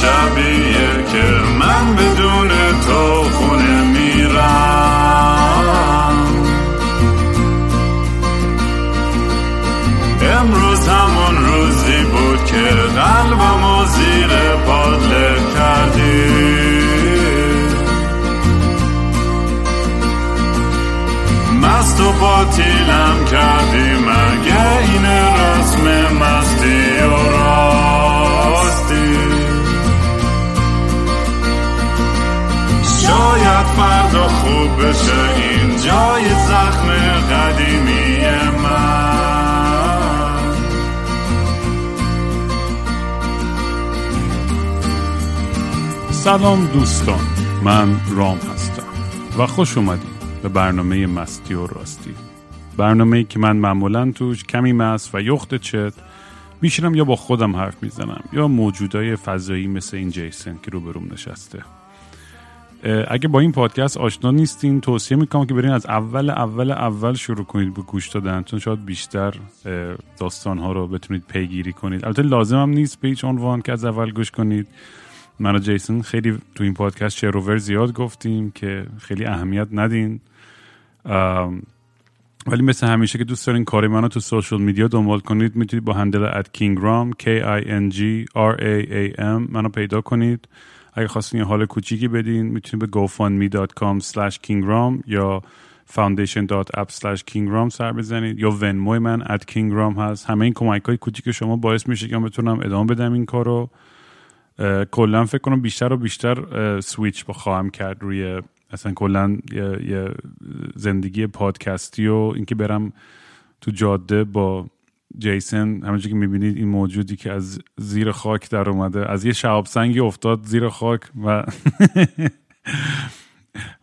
شبیه که من بدون تو خونه میرم. امروز همون روزی بود که قلبم زیر پادله کردی. مست و باطیلم کردی بشه این جای زخم قدیمی سلام دوستان من رام هستم و خوش اومدید به برنامه مستی و راستی. برنامه که من معمولا توش کمی مست و یخت چت میشینم یا با خودم حرف می‌زنم یا موجودای فضایی مثل این جیسن که روبروم نشسته. اگه با این پادکست آشنا نیستین توصیه می‌کنم که برین از اول اول اول شروع کنید به گوش دادن چون شاید بیشتر داستان ها رو بتونید پیگیری کنید. البته لازم هم نیست به هیچ عنوان که از اول گوش کنید. من و جیسن خیلی تو این پادکست شعر زیاد گفتیم که خیلی اهمیت ندین. ولی مثل همیشه که دوست دارین کاری منو تو سوشال میدیا دنبال کنید می‌تونید با هندل ات kingram k i n g r a a m منو پیدا کنید. اگه خواستین یه حال کوچیکی بدین می‌تونید به gofundme.com slash kingram یا foundation.app slash kingram سر بزنید. یا ونموی من at kingram هست. همه این کمک های کوچیک شما باعث میشه که من بتونم ادامه بدم این کارو. کلا فکر کنم بیشتر و بیشتر سویچ خواهم کرد روی اصلا کلا یه, زندگی پادکستی و اینکه برم تو جاده با جیسن همونجور که می‌بینید این موجودی که از زیر خاک در اومده از یه شعب سنگی افتاد زیر خاک و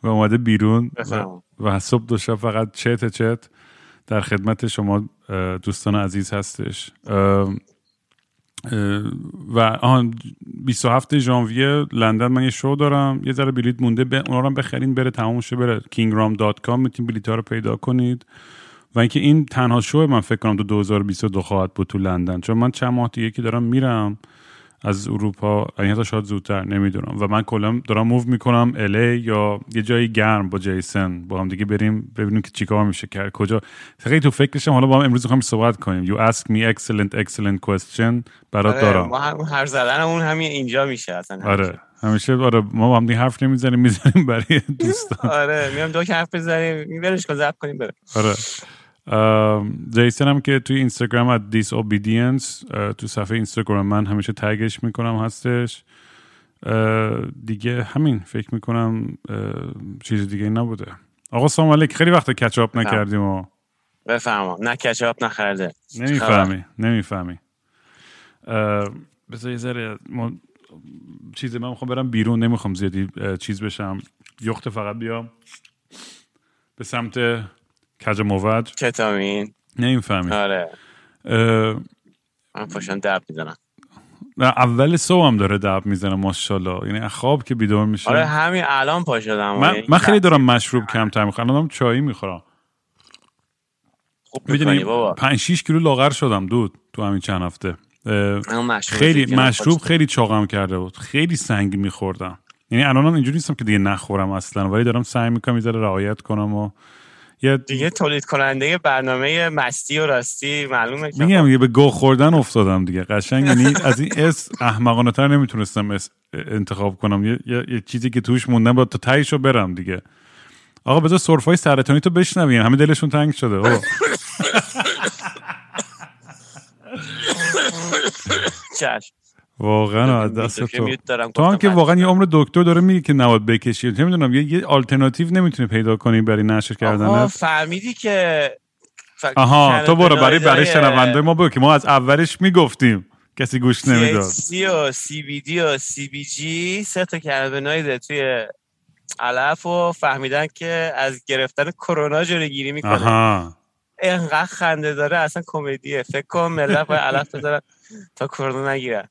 و اومده بیرون و, صبح دو شب فقط چت چت در خدمت شما دوستان عزیز هستش. و آن 27 ژانویه لندن من یه شو دارم یه ذره بلیت مونده اونا رو بخرین بره تموم شه بره kingram.com می‌تونید بلیط ها رو پیدا کنید. و اینکه این تنها شو من فکر کنم تو 2022 خواهد بود تو لندن. چون من چند ماه دیگه که دارم میرم از اروپا این حتی شاید زودتر نمی‌دونم. و من کلا دارم موو می‌کنم الی یا یه جایی گرم با جیسن. با هم دیگه بریم ببینیم که چیکار میشه کرد کجا. خیلی تو فکرشم حالا با هم امروز می‌خوام صحبت کنیم. You ask me excellent excellent question برات آره، دارم. ما هم هر زدنمون همین اینجا میشه اصلا. آره همیشه آره ما با هم دیگه حرف نمی‌زنیم می‌زنیم برای دوستان. آره میام دو حرف بزنیم. میبرش کن زب کنیم بره آره. جیسن هم که توی اینستاگرام از دیس اوبیدینس تو صفحه اینستاگرام من همیشه تگش می‌کنم هستش. دیگه همین فکر می‌کنم چیز دیگه نبوده. آقا سلام علیک. خیلی وقت کچاپ نکردیم و بفهمم نه کچاپ نخرده. نمی‌فهمی. نمی‌فهمی. بذار یه ذره چیزی من می‌خوام برم بیرون. نمی‌خوام زیادی چیز بشم. یخت فقط بیام به سمت کج موج کتامین. نمی‌فهمی. آره. من پاشم دب می‌زنم. اول صبح هم داره دب می‌زنه ماشاءالله. یعنی خواب که بیدار میشه. آره همین الان پا شدم من, یعنی من خیلی دارم مشروب کمتر می‌خورم. الان چایی می‌خورم. خوب می‌دونی 5 6 کیلو لاغر شدم دود تو همین چند هفته. خیلی مشروب خیلی چاقم کرده بود. خیلی سنگ میخوردم. یعنی الان اینجوری نیستم که دیگه نخورم اصلا ولی دارم سعی می‌کنم یه رعایت کنم و یه دیگه تولید کننده برنامه مستی و راستی معلومه که میگم یه به گو خوردن افتادم دیگه. قشنگ یعنی از این اس احمقانه تر نمی‌تونستم اس انتخاب کنم. یه, یه،, چیزی که توش موندم با تا تایشو برم دیگه. آقا بذار سرفای سرطانی تو بشنوین. همه دلشون تنگ شده. چشم. واقعا از دست تو. تو هم که واقعا یه عمر دکتر داره میگه که نباید بکشی. نمی‌دونم یه یه آلترناتیو نمی‌تونی پیدا کنی برای نشر کردن فهمیدی که آها تو برو برای برای شنونده ما بگو که ما از اولش می‌گفتیم. کسی گوش نمی‌داد. سی و سی بی دی و سی بی جی سه تا کنابینوید توی علف و فهمیدن که از گرفتن کرونا جلوگیری می‌کنه. اینقدر خنده داره اصلا کمدیه. فکر کن ملت باید علف بذارن تا کرونا نگیرن.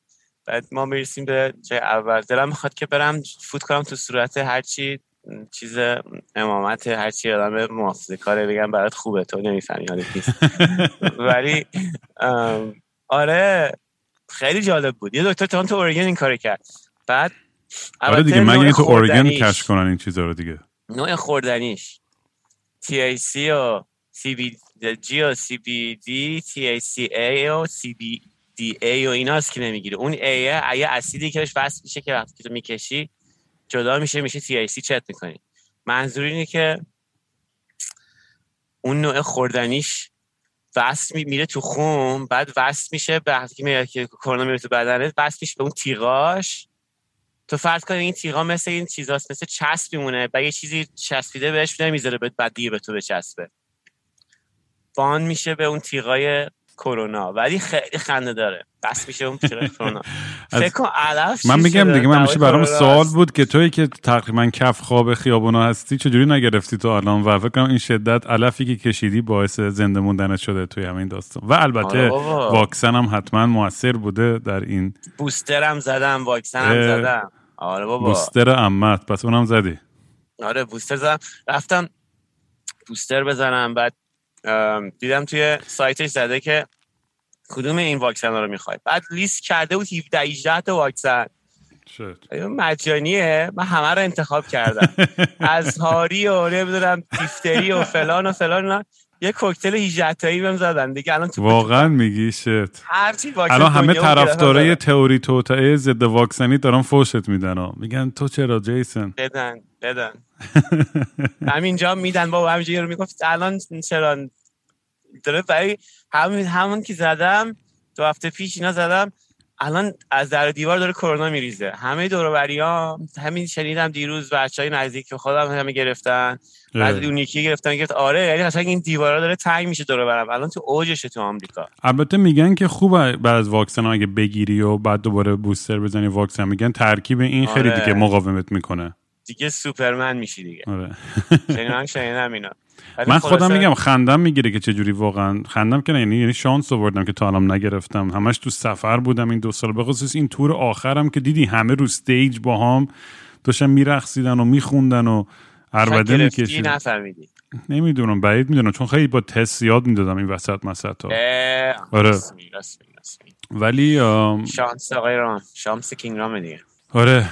بعد ما می‌رسیم به جای اول. دلم می‌خواد که برم فوت کنم تو صورت هرچی چیز امامت هرچی آدم محافظه کاره بگم برات خوبه تو نمی‌فهمی حالا ولی آره خیلی جالب بود. یه دکتر تو اورگن این کار کرد. بعد آره دیگه مگه تو اورگن کش کنن این چیزا رو دیگه؟ نوع خوردنیش. THC و CBG و CBD THCA و CBDA و ایناست که نمی‌گیره. اون A یه اسیدی که بهش وصل میشه که وقتی تو می‌کشی جدا میشه میشه THC چت می‌کنی. منظور اینه که اون نوع خوردنیش وصل میره تو خون بعد وصل میشه به وقتی که که کرونا میره تو بدنت وصل میشه به اون تیغاش. تو فرض کن این تیغا مثل این چیزاست مثل چسب میمونه و یه چیزی چسبیده بهش نمی‌ذاره بعد دیگه به تو بچسبه. بان میشه به اون تیغای کرونا. ولی خیلی خنده داره. بس میشه اون کرونا. فکر کن علف من میگم دیگه من میشه برام سوال بود که توی که تقریبا کف خواب خیابونا هستی چجوری نگرفتی تو الان؟ و فکر کنم این شدت علفی که کشیدی باعث زنده موندن شده توی همین داستان. و البته آره واکسن هم حتما موثر بوده در این. بوستر هم زدم واکسن هم زدم. آره بابا. بوستر امت پس اونم زدی. آره بوستر زدم. رفتم بوستر بزنم بعد دیدم توی سایتش زده که کدوم این واکسن ها رو می‌خوای. بعد لیست کرده بود 17 18 تا واکسن. مجانیه. من همه رو انتخاب کردم. از هاری و نمی‌دونم دیفتری و فلان و فلان یه کوکتل 18 تایی بهم زدن. دیگه الان تو واقعا میگی شت. هر چی واکسن الان همه طرفدارای تئوری توطئه ضد واکسنی دارن فوشت میدن میگن تو چرا جیسن بدن بدن. همینجا میدن بابا. همینجا رو می‌گفت الان چرا داره برای همون همون که زدم دو هفته پیش اینا زدم الان از در دیوار داره کرونا میریزه. همه دور ها همین شنیدم دیروز بچه های نزدیک خودم همه گرفتن بعد اون یکی گرفتن گفت آره یعنی اصلا این دیوارا داره تنگ میشه دور برم الان تو اوجشه تو آمریکا. البته میگن که خوبه بعد از واکسن اگه بگیری و بعد دوباره بوستر بزنی واکسن. میگن ترکیب این خیلی آره. دیگه مقاومت می‌کنه. دیگه سوپرمن میشی دیگه. آره. شنیدم اینا من خودم میگم خندم می‌گیره که چجوری واقعا. خندم که نه یعنی یعنی شانس آوردم که تا الان نگرفتم. همش تو سفر بودم این دو سال. به خصوص این تور آخرم که دیدی همه رو استیج با هم داشتن میرقصیدن و میخوندن و عربده میکشیدن. نمی‌دونم بعید می‌دونم. چون خیلی با تست یاد می‌دادم این وسط مسط ها. آره. ولی شانس آقای رام شانس کینگ رام دیگه. آره.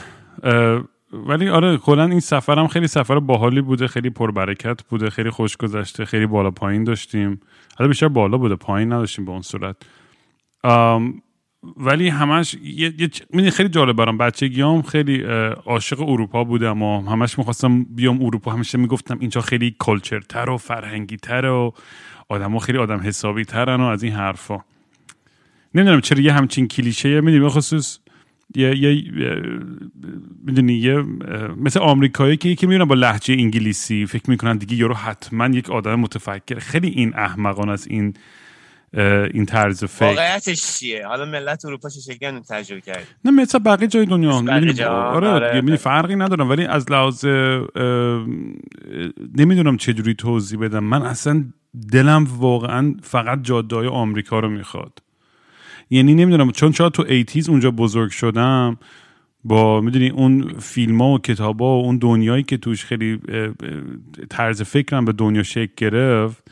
ولی آره کلا این سفرم خیلی سفر باحالی بوده خیلی پربرکت بوده خیلی خوش گذشته خیلی بالا پایین داشتیم. حالا بیشتر بالا بوده پایین نداشتیم به اون صورت. ولی همش یه, خیلی جالب برام بچگیام خیلی عاشق اروپا بودم و همش می‌خواستم بیام اروپا همیشه می‌گفتم اینجا خیلی کلچرتر و فرهنگی تر و آدم خیلی آدم حسابی ترن و از این حرفا. نمی‌دونم چرا یه همچین کلیشه می‌دونی خصوص یه, یه می‌دونی یه مثل آمریکایی که یکی می‌بینن با لحجه انگلیسی فکر می‌کنن دیگه یارو حتما یک آدم متفکر. خیلی این احمقان از این این طرز فکر. واقعیتش چیه؟ حالا ملت اروپا چه شکلی تجربه کرد نه مثل بقیه جای دنیا. آره, آره فرقی ندارم. ولی از لحاظ نمی‌دونم چه جوری توضیح بدم. من اصلا دلم واقعا فقط جاده آمریکا رو می‌خواد. یعنی نمی‌دونم چون شاید تو ایتیز اونجا بزرگ شدم با می‌دونی اون فیلم ها و کتاب ها و اون دنیایی که توش خیلی طرز فکرم به دنیا شکل گرفت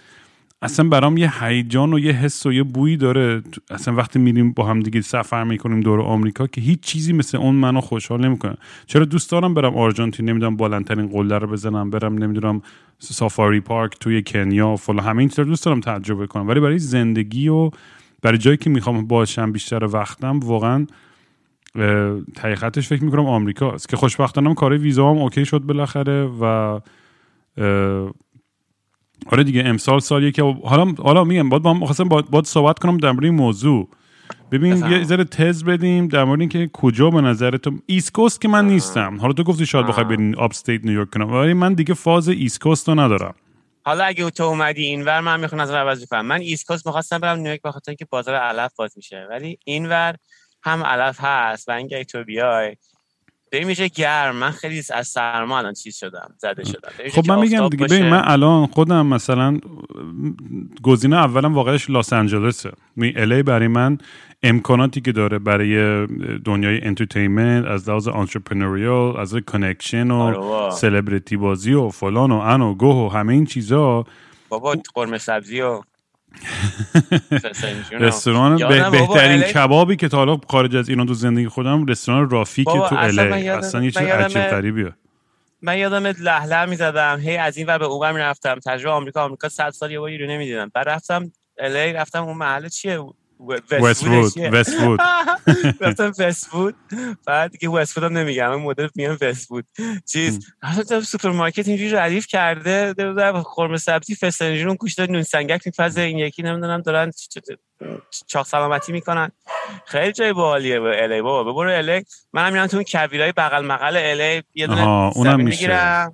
اصلا برام یه هیجان و یه حس و یه بویی داره. اصلا وقتی میریم با هم دیگه سفر می‌کنیم دور آمریکا که هیچ چیزی مثل اون منو خوشحال نمی‌کنه. چرا دوست دارم برم آرژانتین؟ نمی‌دونم بالاترین قله رو بزنم برم نمی‌دونم سافاری پارک توی کنیا و فلا همه این دوست دارم تجربه کنم ولی برای زندگی و برای جایی که می‌خوام باشم بیشتر وقتم واقعا حقیقتش فکر می‌کنم آمریکا است. که خوشبختانم کار ویزا هم اوکی شد بالاخره و آره دیگه امسال سالیه که حالا حالا میگم باید با خواستم باید, صحبت کنم در مورد این موضوع. ببین یه ذره تز بدیم در مورد اینکه کجا به نظر تو East Coast که من نیستم. حالا تو گفتی شاید بخوای برین upstate نیویورک کنم. ولی من دیگه فاز East Coast رو ندارم. حالا اگه تو اومدی اینور من می‌خوام از عوض کنم من East Coast می‌خواستم برم نیویورک بخاطر اینکه بازار علف باز میشه. ولی اینور هم علف هست و اینکه تو بیای به میشه گرم. من خیلی از سرما الان چیز شدم زده شدم. خب من میگم دیگه ببین من الان خودم مثلا گزینه اولم واقعش لاس آنجلسه. ال ای برای من امکاناتی که داره برای دنیای entertainment از لحاظ entrepreneurial از connection و سلبریتی بازی و فلان و ان و گوه و همه این چیزا. بابا قرمه سبزی و رستوران بهترین کبابی که تا حالا خارج از ایران تو زندگی خودم رستوران رافی که تو ال ای اصلا یه چیز عجیب غریبیه من یادم لهله می‌زدم. هی از این ور به اون می‌رفتم. تجربه آمریکا آمریکا 100 سال یه باری رو نمی‌دیدم. بعد رفتم ال ای رفتم اون محل چیه؟ وست وود وست وود رفتم وست وود بعد دیگه وست وود هم نمیگم این مدل میگم وست وود چیز رفتم سوپرمارکت اینجوری ردیف کرده قرمه سبزی فسنجون گوشت نون سنگک میپزه این یکی نمی‌دونم دارن چاق سلامتی می‌کنن. خیلی جای باحالیه به ال ای بابا برو ال ای منم میرم تو اون کویرای بغل مقل الی یه دونه اونم میشه.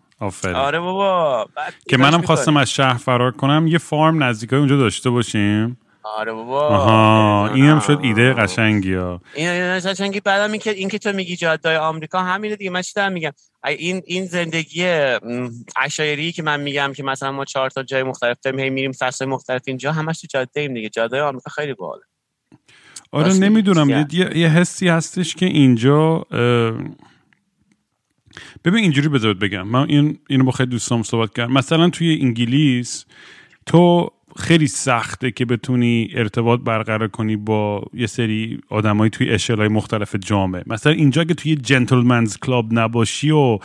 آره بابا. که منم خواستم از شهر فرار کنم یه فارم نزدیکای اونجا داشته باشیم. آره بابا آها این هم شد ایده قشنگی ها این ایده قشنگی بعدم این که این که تو میگی جاده آمریکا همینه دیگه من چی میگم. این این زندگی عشایری که من میگم که مثلا ما چهار تا جای مختلف داریم میریم فصل مختلف اینجا همش تو جاده ایم دیگه. جاده آمریکا خیلی باحاله. آره نمی‌دونم یه،, یه حسی هستش که اینجا ببین اینجوری بذار بهت بگم. من این اینو با خیلی دوستام صحبت کردم. مثلا توی انگلیس تو خیلی سخته که بتونی ارتباط برقرار کنی با یه سری آدمایی توی اشل‌های مختلف جامعه. مثلا اینجا که توی gentlemen's club نباشی و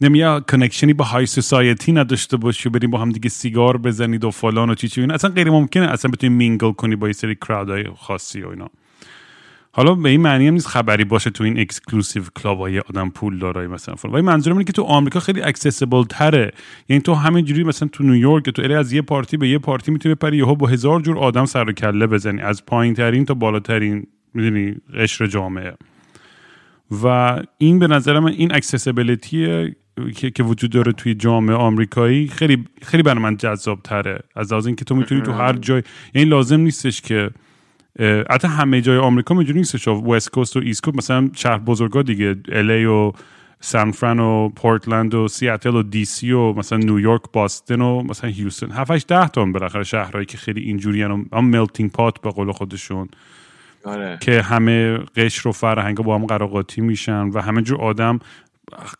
نمی‌دونم connection ی با high society نداشته باشی و بریم با هم دیگه سیگار بزنید و فلان و چی چی اصلا غیر ممکنه. اصلا بتونی mingle کنی با یه سری crowd ای خاصی و اینا. حالا به این معنی هم نیست خبری باشه تو این exclusive club های آدم پول دارای مثلا فلان. ولی منظورم اینه که تو آمریکا خیلی accessible تره. یعنی تو همینجوری مثلا تو نیویورک تو از یه party به یه party می‌تونی بپری یهو با هزار جور آدم سر و کله بزنی. از پایین ترین تا بالاترین می‌دونی قشر جامعه. و این به نظر من این accessibility که, که وجود داره توی جامعه آمریکایی خیلی خیلی برای من جذاب تره از از اینکه تو می‌تونی تو هر جای یعنی لازم نیستش که حتی همه جای آمریکا می‌دونی نیستش West Coast و East Coast مثلا شهر بزرگا دیگه ال ای و سان فران و پورتلند و سیاتل و دی سی و مثلا نیویورک باستن و مثلا هیوستن 7 ده تا بالاخره شهرهایی که خیلی اینجوری هم melting pot به قول خودشون. آره. که همه قشر و فرهنگ با هم قر و قاطی میشن و همه جور آدم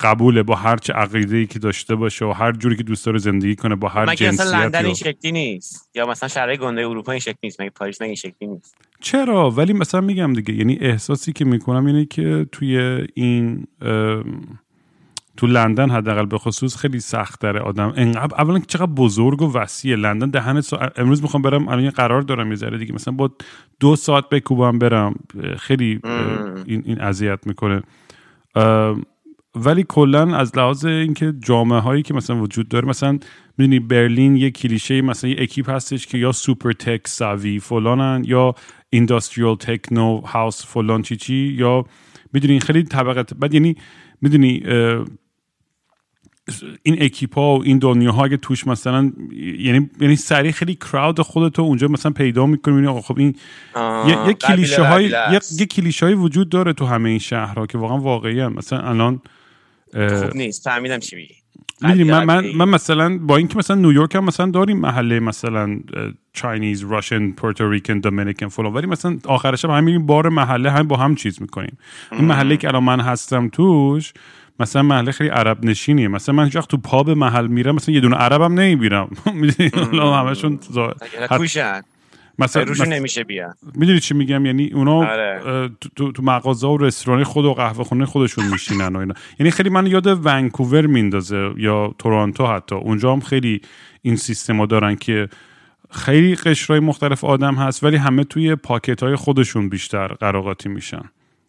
قبوله با هر چه عقیده ای که داشته باشه و هر جوری که دوست داره زندگی کنه با هر جنسیتی مثلا لندن این شکلی نیست؟ یا مثلا شهرهای گنده اروپا این شکلی نیست؟ مگه پاریس مگه این شکلی نیست؟ چرا؟ ولی مثلا میگم دیگه یعنی احساسی که می‌کنم اینه که توی این تو لندن حداقل به خصوص خیلی سخت داره آدم. انقدر اولا چقدر بزرگ و وسیعه. لندن دهن امروز می‌خوام برم الان قرار دارم یه ذره دیگه. مثلا با دو ساعت بکوبم برم خیلی این این اذیت می‌کنه. ولی کلا از لحاظ اینکه جامعه هایی که مثلا وجود داره مثلا می‌دونی برلین یه کلیشه مثلا یه اکیپ هستش که یا سوپر تک ساوی فلانن یا اینداستریال تکنو هاوس فلان چی چی یا می‌دونی خیلی طبقه بعد یعنی می‌دونی این اکیپا و این دنیاها اگه توش مثلا یعنی یعنی سریع خیلی کراود خودتو اونجا مثلا پیدا می‌کنی آقا خب این یه, کلیشه های یه, کلیشه های وجود داره تو همه این شهرها که واقعا واقعی هم. مثلا الان خوب نیست. فهمیدم چی میگی. من, من, من مثلا با اینکه مثلا نیویورک هم مثلا داریم محله مثلا چاینیز راشن پورتوریکن دومینیکن فلان. ولی مثلا آخرش هم همین بار محله هم با هم چیز می‌کنیم. این محله که الان من هستم توش مثلا محله خیلی عرب نشینیه. مثلا من هیچ تو پاب محل میرم مثلا یه دونه عربم نمی‌بینم. می‌دونی؟ همشون مثلا روشون نمیشه بیا می‌دونی چی میگم؟ یعنی اونا آره. تو, تو مغازه و رستوران خود و قهوه خونه خودشون میشینن و اینا. یعنی خیلی من یاد ونکوور میندازه یا تورانتو حتی. اونجا هم خیلی این سیستما دارن که خیلی قشرهای مختلف آدم هست ولی همه توی پاکت های خودشون بیشتر قراقاتی میشن.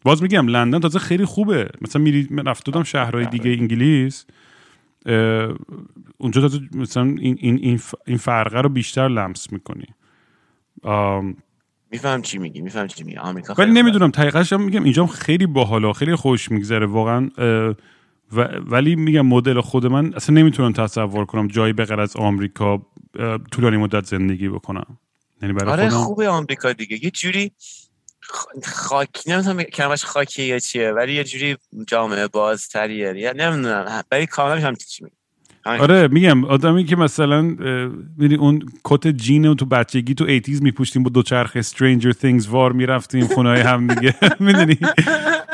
باز میگم لندن تازه خیلی خوبه. مثلا میری رفت دادم شهرهای دیگه انگلیس اونجا تازه مثلا این, این, این فرقه رو بیشتر لمس می‌کنی. میفهم چی میگی میفهم چی میگی. آمریکا ولی نمی‌دونم حقیقتش میگم اینجا خیلی باحالا خیلی خوش میگذره واقعا ولی میگم مدل خود من اصلا نمی‌تونم تصور کنم جایی به از آمریکا طولانی مدت زندگی بکنم. یعنی برای آره خوبه آمریکا دیگه. یه جوری خاکی نمی‌تونم کلمش خاکی یا چیه ولی یه جوری جامعه بازتریه. یا نمی‌دونم ولی کاملا هم چی آره میگم آدمی که مثلا می‌دونی اون کت جین تو بچگی تو ایتیز میپوشتیم با دوچرخ استرینجر things وار می‌رفتیم خونه های هم دیگه. می‌دونی؟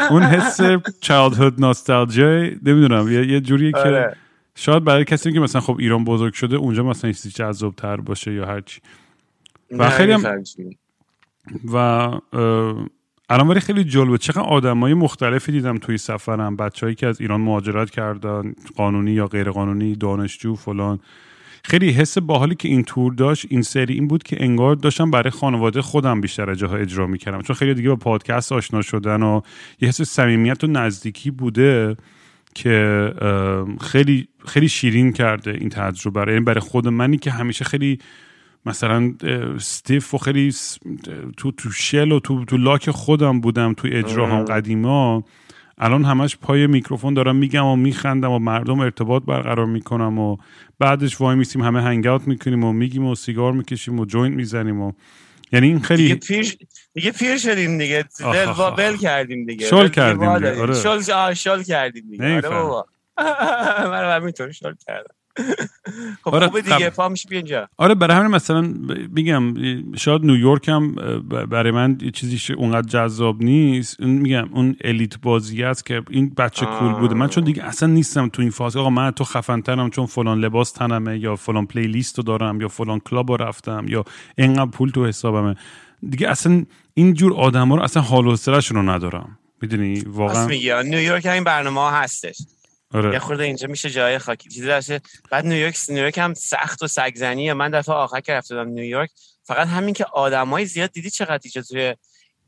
اون حس چایلدهود ناستالژی نمی‌دونم یه, یه جوریه که آره. شاید برای کسی که مثلا خب ایران بزرگ شده اونجا مثلا چیزی جذاب تر باشه یا هرچی. و خیلی و الان ولی خیلی جلوه چقدر آدمای مختلفی دیدم توی سفرم. بچههایی که از ایران مهاجرت کردن قانونی یا غیر قانونی دانشجو فلان. خیلی حس باحالی که این تور داشت این سری این بود که انگار داشتم برای خانواده خودم بیشتر جاها اجرا می‌کردم. چون خیلی دیگه با پادکست آشنا شدن و یه حس صمیمیت و نزدیکی بوده که خیلی خیلی شیرین کرده این تجربه برای برای خود منی که همیشه خیلی مثلا stiff و خیلی تو تو shell و تو تو لاک خودم بودم تو اجراهام قدیما. الان همش پای میکروفون دارم میگم و میخندم و مردم ارتباط برقرار می‌کنم و بعدش وایمیسیم همه hang out می‌کنیم و میگیم و سیگار می‌کشیم و joint می‌زنیم و یعنی این خیلی دیگه پیر دیگه پیر شدیم دیگه. دل کردیم دیگه. شل کردیم دیگه آره. شل شل کردیم دیگه. آره بابا. من همینطور شل کردم. خب آره دیگه پا میشه اینجا. آره برای همین مثلا میگم شاید نیویورک هم برای من یه چیزی اونقدر جذاب نیست. میگم اون elite بازی است که این بچه cool بوده. من چون دیگه اصلا نیستم تو این فاز. آقا من تو خفن ترم چون فلان لباس تنمه یا فلان playlist رو دارم یا فلان club رو رفتم یا اینقدر پول تو حسابمه. دیگه اصلا این جور آدم ها رو اصلا حال و رو ندارم. می‌دونی؟ واقعا نیویورک این برنامه ها هستش. آره. یه خورده اینجا میشه جای خاکی. چیزی داشته بعد نیویورک نیویورک هم سخت و سگ‌زنیه. من دفعه آخر که رفته بودم نیویورک فقط همین که آدمای زیاد دیدی چقدر اینجا توی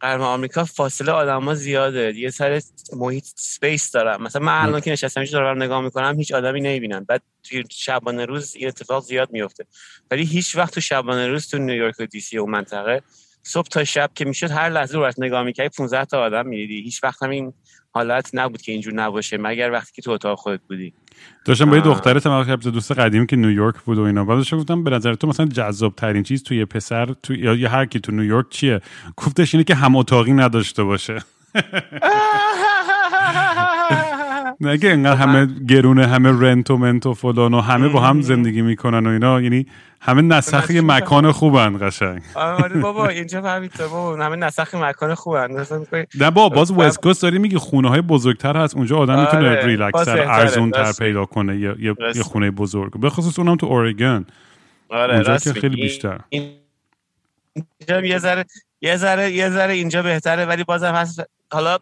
غرب آمریکا؟ فاصله آدما زیاده. یه سر محیط space دارم. مثلا من الان که نشستم اینجا دارم نگاه می‌کنم هیچ آدمی نمی‌بینم. بعد توی شبانه روز این اتفاق زیاد میفته ولی هیچ وقت تو شبانه روز تو نیویورک و دی سی و منطقه صبح تا شب که می‌شد هر لحظه رو نگاه می‌کردی 15 تا آدم می‌دیدی هیچ وقت همین حالت نبود که اینجور نباشه مگر وقتی که تو اتاق خودت بودی. داشتم با یه دختره تمام دوست قدیمی که نیویورک بود و اینا بعدش گفتم به نظر تو مثلا جذاب ترین چیز توی پسر تو یا هر کی تو نیویورک چیه؟ گفتش اینه که هم اتاقی نداشته باشه. نگه انقدر همه گرونه همه رنت و منت و فلان و همه با هم زندگی می‌کنن و اینا یعنی همه نسخ مکان خوبن قشنگ. آره بابا اینجا فهمید بابا همه نسخ مکان خوبن. نه بابا باز وست کوست داری میگی خونه های بزرگتر هست اونجا آدم می‌تونه آره. ریلکسر ارزون تر پیدا کنه یه, خونه بزرگ. به خصوص اونم تو اورگن آره اونجا که خیلی بیشتر. اینجا یه ذره یه ذره یه ذره اینجا بهتره ولی بازم هست حالا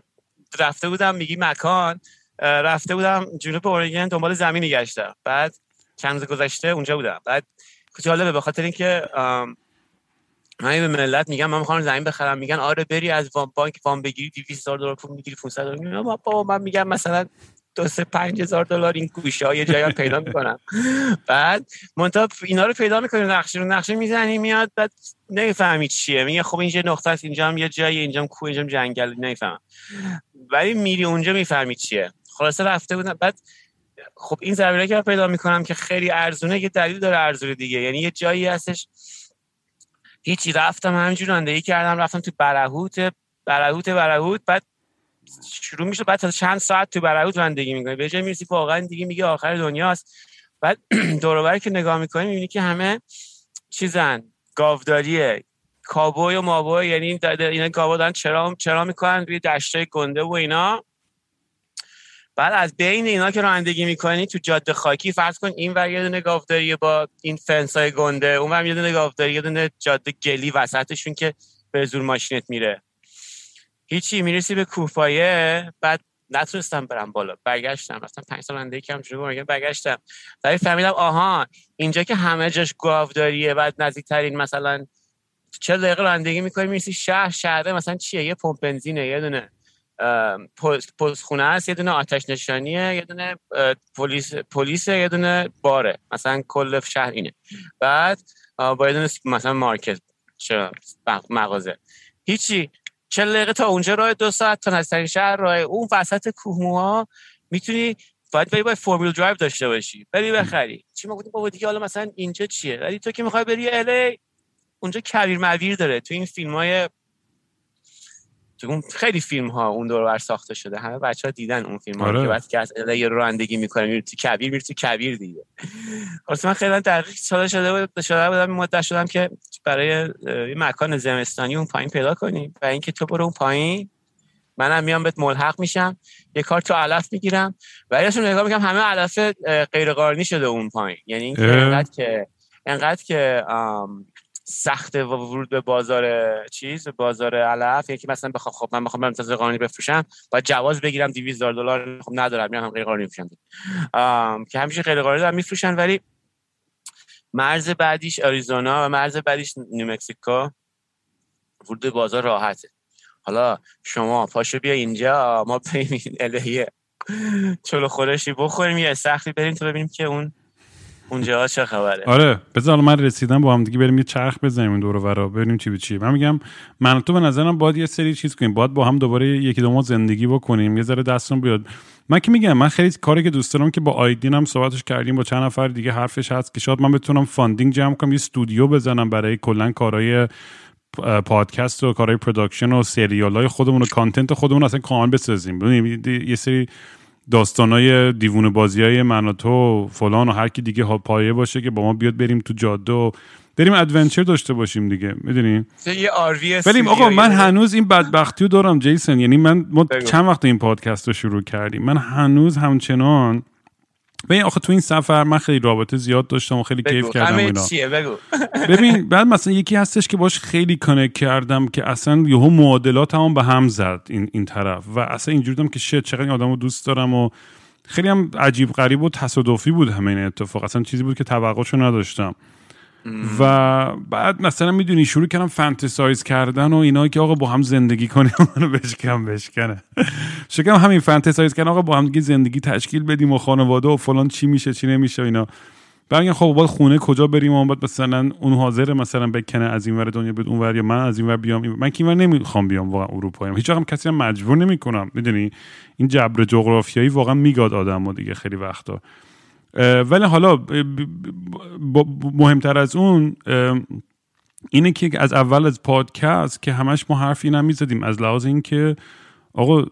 رفته بودم میگی مکان. رفته بودم جنوب اورگن دنبال زمینی گشتم. بعد چند روز گذشته اونجا بودم. بعد جالبه به خاطر اینکه من به ملت میگم من می‌خوام زمین بخرم. میگن آره بری از وام بانک وام بگیری 200 دلار پول می‌گیری 500 دلار بابا من میگم مثلا دو سه پنج هزار دلار این گوشه های جایی پیدا می‌کنم. بعد منتها اینا رو پیدا می‌کنیم نقشه رو نقشه می‌زنی میاد بعد نمی‌فهمی چیه. میگه خب اینجا نقطه است اینجا هم یه جایی اینجا هم کوه اینجا جنگل نمیفهم ولی میری اونجا می‌فهمی چیه. خلاصه رفته بودم. بعد خب این زمینه که پیدا می‌کنم که خیلی ارزونه یه دلیل داره ارزونه دیگه. یعنی یه جایی هستش. هیچی رفتم همینجور رانندگی کردم رفتم تو برهوت برهوت برهوت. بعد شروع میشه بعد تا چند ساعت تو برهوت رانندگی می‌کنی. به جای می‌رسی واقعا دیگه میگه آخر دنیاست. بعد دور که نگاه می‌کنی می‌بینی که همه چیزن. گاوداریه. کابوی و مابوی یعنی اینا گاوا دارن چرا چرا می‌کنن؟ روی دشتای گنده و اینا. بعد از بین اینا که رانندگی می‌کنی تو جاده خاکی فرض کن این ور یه دونه گاوداری با این فنس های گنده اون ور یه دونه گاوداری یه دونه جاده گلی وسطشون که به زور ماشینت میره. هیچی می‌رسی به کوفایه بعد نتونستم برم بالا برگشتم. رفتم پنج سال رانندگی کردم شروع برگشتم. ولی فهمیدم آها اینجا که همه جاش گاوداریه بعد نزدیکترین مثلا چه دقیقه رانندگی می‌کنی می‌رسی شهر شهره مثلا چیه؟ یه پمپ بنزینه یه دونه پست خونه است یه دونه آتش نشانیه یه دونه پلیس پلیس یه دونه باره. مثلا کل شهر اینه. بعد با یه دونه مثلا مارکت مغازه. هیچی. چه دقیقه تا اونجا راه دو ساعت تا نزدیک شهر راه اون وسط کوه‌موه‌ها می‌تونی باید بری باید four drive داشته باشی. بری بخری. چی گفتیم بابا دیگه حالا مثلا اینجا چیه؟ ولی تو که می‌خوای بری ال ای اونجا کویر مویر داره. تو این فیلم های اون خیلی فیلم ها اون دور بر ساخته شده. همه بچه ها دیدن اون فیلم ها آره. که وقتی که از یه رانندگی می‌کنه میره تو کبیر میره تو کبیر دیگه. اصلا من خیلی دقیق شده شده بود شده بودم مدت شدم که برای یه مکان زمستانی اون پایین پیدا کنیم و اینکه تو برو اون پایین منم میام بهت ملحق میشم یه کار تو علف می‌گیرم و یهشون نگاه می‌کنم همه علف غیر قارنی شده اون پایین. یعنی اینکه انقدر که انقدر که سخت ورود به بازار چیز بازار علف. یکی مثلا بخوام خب من بخوام برم تازه قانونی بفروشم باید جواز بگیرم 200 دلار خب ندارم میام غیر قانونی میفروشم. که همیشه غیر قانونی دارم میفروشن ولی مرز بعدیش آریزونا و مرز بعدیش نیومکسیکو ورود بازار راحته. حالا شما پاشو بیا اینجا ما بریم الهیه چلو خورشی بخوریم یه سختی بریم تو ببینیم که اون اونجا چه خبره؟ آره بذار من رسیدم با هم دیگه بریم یه چرخ بزنیم دور ورا ببینیم چی به چی من میگم من تو به نظرم باید یه سری چیز کنیم. باید با هم دوباره یکی دو ماه زندگی بکنیم یه ذره دستمون بیاد. من که میگم من خیلی کاری که دوست دارم که با آیدین هم صحبتش کردیم با چند نفر دیگه حرفش هست که شاید من بتونم funding جمع کنم یه استودیو بزنم برای کلا کارهای پادکست و کارهای production و سریال های خودمون و content خودمون اصلا کامل بسازیم. یه سری داستانای دیوونه بازی های من و تو فلان و هر کی دیگه پایه باشه که با ما بیاد بریم تو جاده و بریم adventure داشته باشیم دیگه می‌دونی؟ یه RV بریم آقا من هنوز این بدبختی رو دارم جیسن یعنی من ما چند وقت این پادکست رو شروع کردیم؟ من هنوز همچنان ببین آخه تو این سفر من خیلی رابطه زیاد داشتم و خیلی کیف کردم اینا. چیه؟ بگو. ببین بعد مثلا یکی هستش که باش خیلی connect کردم که اصلا یهو معادلات هم به هم زد این, این طرف و اصلا اینجوری که shit چقدر آدم رو دوست دارم و خیلی هم عجیب غریب و تصادفی بود همه این اتفاق. اصلا چیزی بود که توقعشو نداشتم. و بعد مثلا می‌دونی شروع کردم fantasize کردن و اینا که آقا با هم زندگی کنیم منو بشکم بشکنه. شکم همین fantasize کردن آقا با هم زندگی تشکیل بدیم و خانواده و فلان چی میشه چی نمیشه اینا. بعد خب باید خونه کجا بریم؟ و باید مثلا اون حاضر مثلا بکنه از این ور دنیا اون ور یا من از این ور بیام من من نمی‌خوام بیام واقعا اروپا هیچ هم کسی هم مجبور نمی‌کنم. می‌دونی؟ این جبر جغرافیایی واقعا میگاد آدمو دیگه خیلی وقتا. ولی حالا مهمتر از اون اینه که از اول از پادکست که همش ما حرفی نمی‌زدیم از لحاظ اینکه آقا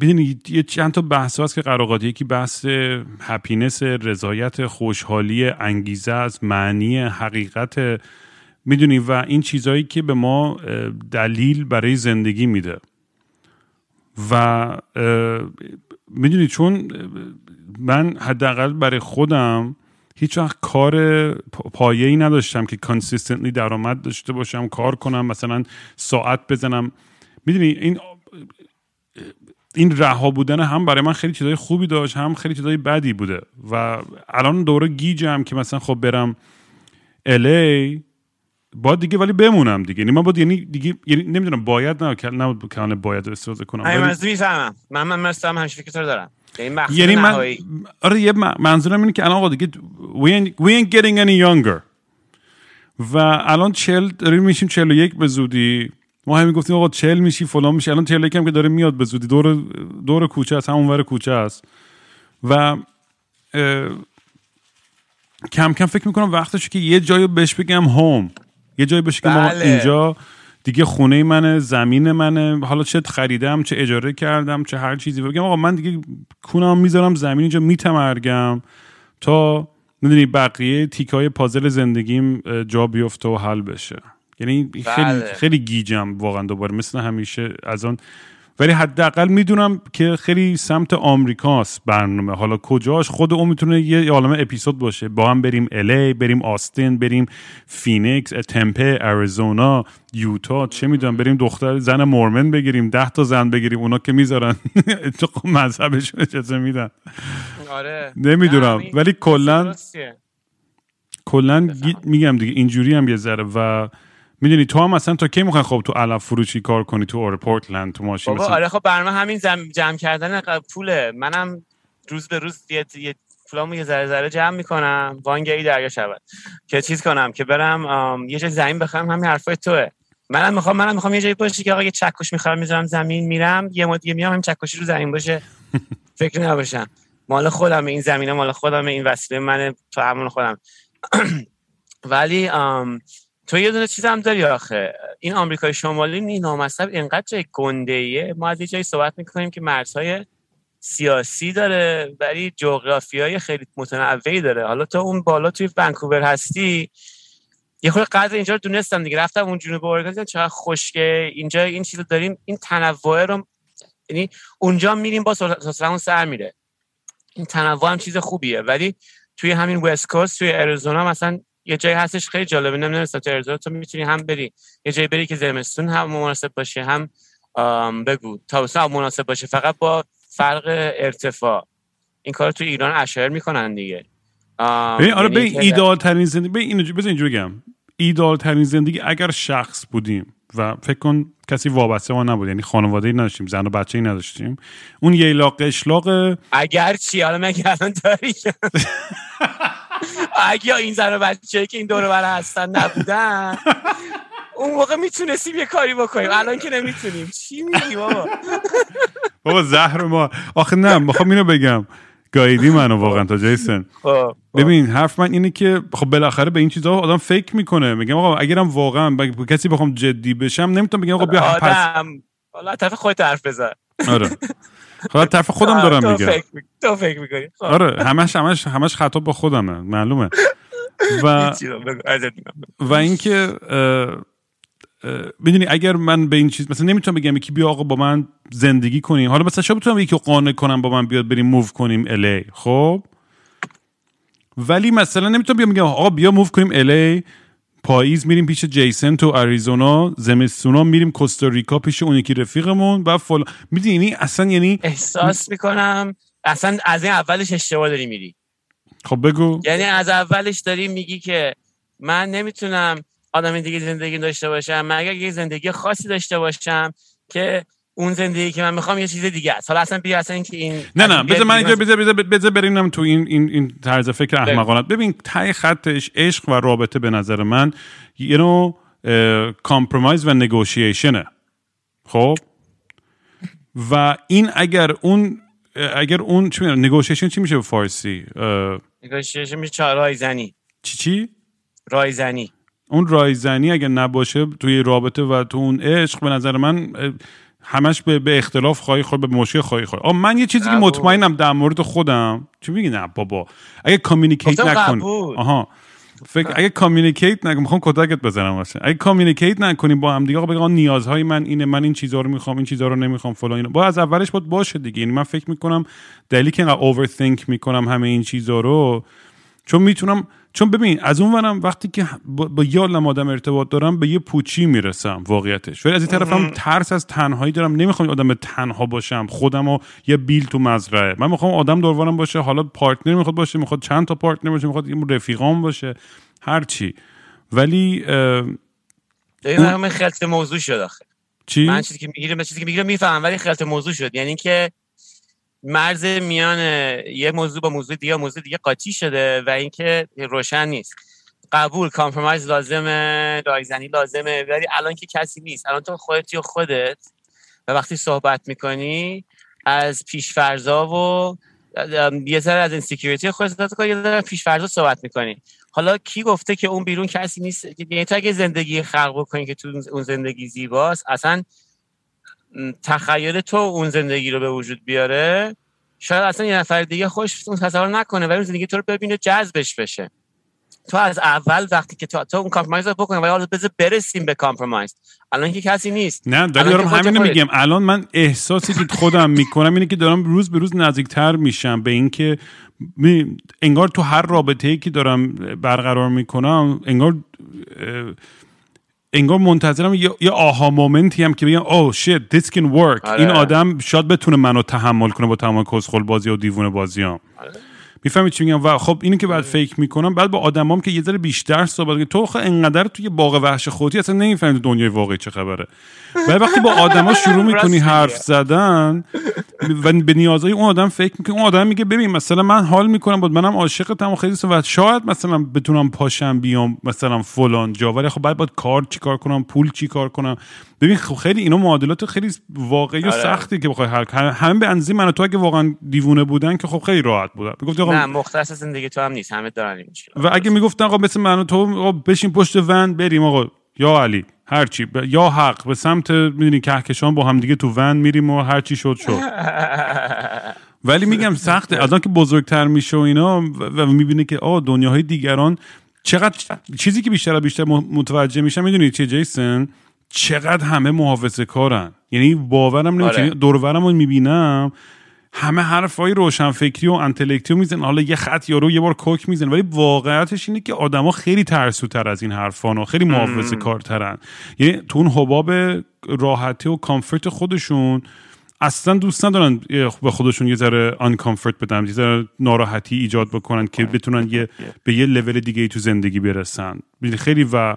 ببینید یه چند تا بحث هست که قراقاتی یکی بحث هپینس رضایت خوشحالی انگیزه از معنی حقیقت. می‌دونی و این چیزهایی که به ما دلیل برای زندگی میده. و می‌دونی چون من حداقل برای خودم هیچ وقت کار پایه ای نداشتم که کانسیستنتلی درآمد داشته باشم کار کنم مثلا ساعت بزنم. می‌دونی این این رها بودن هم برای من خیلی چیزای خوبی داشت هم خیلی چیزای بدی بوده. و الان دوره گیجم که مثلا خب برم الی باید دیگه ولی بمونم دیگه. یعنی من باید یعنی دیگه یعنی نمی‌دونم باید نه نه باید استفاده کنم. من می‌فهمم. من من مثلا همش فکر دارم. یعنی, یعنی من آره یه منظورم اینه که الان آقا دیگه we ain't, we ain't getting any younger. و الان چل داریم میشیم چل و یک به زودی. ما همین گفتیم آقا چل میشی فلان میشی. الان چل هم که داره میاد به زودی. دور دور کوچه است همون ور کوچه است. و کم کم فکر می‌کنم وقتشه که یه جایی بهش بگم هوم یه جایی بشه که ما بله. اینجا دیگه خونه منه زمین منه حالا چه خریدم چه اجاره کردم چه هر چیزی بگم آقا من دیگه کونم می‌ذارم زمین اینجا میتمرگم تا می‌دونی بقیه تیکای پازل زندگیم جا بیفته و حل بشه یعنی خیلی بله. خیلی گیجم واقعا دوباره مثل همیشه از آن ولی حداقل می‌دونم که خیلی سمت آمریکاست برنامه. حالا کجاش؟ خود اون می‌تونه یه عالم اپیزود باشه. با هم بریم LA بریم آستین بریم فینیکس تمپه اریزونا یوتا چه می‌دونم بریم دختر زن مورمن بگیریم ده تا زن بگیریم اونا که می‌ذارن. تو مذهبشون اجازه میدن؟ آره. نمی‌دونم. ولی کلا کلا میگم دیگه اینجوری هم یه ذره. و می‌دونی تو هم مثلا تا کی می‌خوای خب تو علف فروشی کار کنی تو اور پورتلند تو ماشین مثلا آره خب برنامه همین جمع کردن پوله. منم روز به روز یه, یه پولامو یه ذره ذره جمع می‌کنم. وانگهی دریا شود. که چیز کنم که برم یه جای زمین بخرم همین حرفای توه. منم می‌خوام منم می‌خوام یه جایی باشه که آقا یه چکش می‌خرم می‌ذارم زمین میرم. یه مدت میام همین چکشی رو زمین باشه. فکر نباشم. مال خودم این زمینه مال خودم این وسیله من تو همون خودم. ولی تو یه دونه چیز هم داری آخه. این آمریکای شمالی این نامصب اینقدر جای گنده ما از یه جایی صحبت می‌کنیم که مرزهای سیاسی داره ولی جغرافی های خیلی متنوعی داره. حالا تو اون بالا توی ونکوور هستی یه خورده قدر اینجا رو دونستم دیگه. رفتم اون جنوب اورگان چقدر خشکه. اینجا این چیز داریم این تنوع رو یعنی اونجا میریم با اون سر میره. این تنوع هم چیز خوبیه. ولی توی همین وست کوست توی اریزونا مثلا یه جایی هستش خیلی جالبه نمی‌دونستم تو ارزا تو می‌تونی هم بری یه جایی بری که زمستون هم مناسب باشه هم بگو تابستون هم مناسب باشه فقط با فرق ارتفاع. این کار تو ایران اشهر می‌کنن دیگه. ببین آره یعنی ببین ایدال ترین زندگی ببین اینو بزن اینجوری بگم. ایدال ترین زندگی اگر شخص بودیم و فکر کن کسی وابسته ما نبود یعنی خانواده ای نداشتیم زن و بچه ای نداشتیم اون یه لاق اشلاق اگر چی حالا مگه الان داری؟ اگه این زن و بچه که این دور بر هستن نبودن اون موقع می‌تونستیم یه کاری بکنیم. الان که نمی‌تونیم. چی میگی بابا؟ بابا زهر ما. آخه نه می‌خوام اینو بگم. گایدی منو واقعا تا جیسن خب، خب. ببین حرف من اینه که خب بالاخره به این چیزها آدم فکر می‌کنه. میگم آقا اگرم واقعا با کسی بخوام جدی بشم نمی‌تونم بگم آقا بیا آدم. حالا طرف خودت حرف بزن. آره. حالا طرف خودم دارم میگم. تو فکر می‌کنی. خب. آره همش همش همش خطا با خودمه معلومه. و و اینکه می‌دونی اگر من به این چیز مثلا نمی‌تونم بگم یکی بیا آقا با من زندگی کنیم. حالا مثلا شاید بتونم یکی قانع کنم با من بیاد بریم موو کنیم الی خب؟ ولی مثلا نمی‌تونم بیام بگم آقا بیا موو کنیم الی پاییز میریم پیش جیسن تو آریزونا زمستونا میریم کوستاریکا پیش اون یکی رفیقمون و فلان. می‌دونی اصلا یعنی احساس می‌کنم اصلا از این اولش اشتباه داری میری. خب بگو. یعنی از اولش داری میگی که من نمی‌تونم آدم دیگه زندگی داشته باشم مگر یه زندگی خاصی داشته باشم که اون زندگی که من می‌خوام یه چیز دیگه است. حالا اصلا بیا اصلا اینکه این نه نه بذار من اینجا بذار بذار بذار بریم تو این این این طرز فکر احمقانه ببین تای خطش عشق و رابطه به نظر من یه نوع compromise و negotiation ه خب؟ و این اگر اون اگر اون چی میگن negotiation چی میشه به فارسی negotiation میشه رایزنی. چی چی؟ رایزنی. اون رایزنی اگه نباشه توی رابطه و تو اون عشق به نظر من همش به, به اختلاف خواهی خورد به مشکل خواهی خورد. من یه چیزی که مطمئنم در مورد خودم چی میگی؟ نه بابا. اگه communicate نکن آها. فکر اگه communicate نکن می‌خوام کتکت بزنم واسه. اگه communicate نکنیم با هم دیگه آقا بگم نیازهای من اینه من این چیزا رو می‌خوام این چیزا رو نمی‌خوام فلان اینا. با از اولش باید باشه دیگه. یعنی من فکر می‌کنم دلیلی که اینقدر overthink می‌کنم همه این چیزا رو چون می‌تونم چون ببین از اون ورم وقتی که با, با یه آدم ارتباط دارم به یه پوچی می‌رسم واقعیتش. ولی از این طرفم ترس از تنهایی دارم. نمی‌خوام آدم تنها باشم. خودم و یه بیل تو مزرعه. من می‌خوام آدم دورورم باشه. حالا partner می‌خواد باشه می‌خواد چند تا partner باشه می‌خواد یه رفیقام باشه. هر چی. ولی این خلط موضوع شد آخه. چی؟ من چیزی که می‌گیرم چیزی که می‌گیرم می‌فهمم ولی خلط موضوع شد. یعنی که مرز میان یه موضوع با موضوع دیگه موضوع دیگه قاطی شده و اینکه روشن نیست. قبول compromise لازمه رایزنی لازمه ولی الان که کسی نیست. الان تو خودت و خودت و وقتی صحبت می‌کنی از پیش‌فرضا و یه ذره از insecurity خودت یه ذره پیش‌فرضا صحبت می‌کنی. حالا کی گفته که اون بیرون کسی نیست؟ یعنی تو اگه زندگی خلق بکنی که تو اون زندگی زیباست اصلا تخیل تو اون زندگی رو به وجود بیاره. شاید اصلا یه نفر دیگه خوش اون تصور نکنه ولی اون زندگی تو رو ببینه جذبش بشه. تو از اول وقتی که تو, تو اون compromise رو بکنی ولی حالا بذار برسیم به compromise الان که کسی نیست. نه دارم همین میگم. الان من احساسی که خودم می‌کنم اینه که دارم روز به روز نزدیکتر میشم به اینکه انگار تو هر رابطه ای که دارم برقرار می‌کنم انگار انگار منتظرم یه, یه آها مومنتی هم که بگم او شیت this can work. این آدم شاید بتونه منو تحمل کنه با تمام کسخل بازی و دیوونه بازیام. آره. می‌فهمی چی میگم؟ و خب اینی که بعد فکر می‌کنم بعد با آدمام که یه ذره بیشتر صحبت تو خب انقدر توی باغ وحش خودی اصلا نمی‌فهمی دنیای واقعی چه خبره. ولی وقتی با آدما شروع می‌کنی حرف زدن و به نیازهای اون آدم فکر می‌کنی اون آدم میگه ببین مثلا من حال می‌کنم بود منم عاشقتم و خیلی و شاید مثلا بتونم پاشم بیام مثلا فلان جا ولی خب بعد باید کار چیکار کنم پول چیکار کنم؟ ببین خب خیلی اینا معادلات خیلی واقعی و آره. سختی که بخوای حل کنی. همه به اندازه من تو اگه واقعا دیوونه بودن که خب خیلی راحت بودن می‌گفت آقا نه مختص زندگی تو هم نیست. همه دارن این و اگه می‌گفتن آقا مثل من تو آقا بشین پشت ون بریم آقا. یا علی هرچی ب... یا حق. به سمت می‌دونی کهکشان با هم دیگه تو ون میریم و هرچی شد شد. ولی میگم سخته از که بزرگتر میشه و اینا و می‌بینه که آه دنیاهای دیگران چقدر چیزی که بیشتر بیشتر متوجه میشم می‌دونی چه جیسن چقدر همه محافظه کارن. یعنی باورم نمیشه. آره. دورورم رو می‌بینم. همه حرفای روشنفکری و انتلکتیو میزن حالا یه خط یارو یه بار کوک میزن ولی واقعیتش اینه که آدما خیلی ترسوتر از این حرفان و خیلی محافظه کارترن. یعنی تو اون حباب راحتی و comfort خودشون اصلا دوست ندارن به خودشون یه ذره uncomfort بدن یه ذره ناراحتی ایجاد بکنن که بتونن یه به یه لول دیگه تو زندگی برسن. خیلی و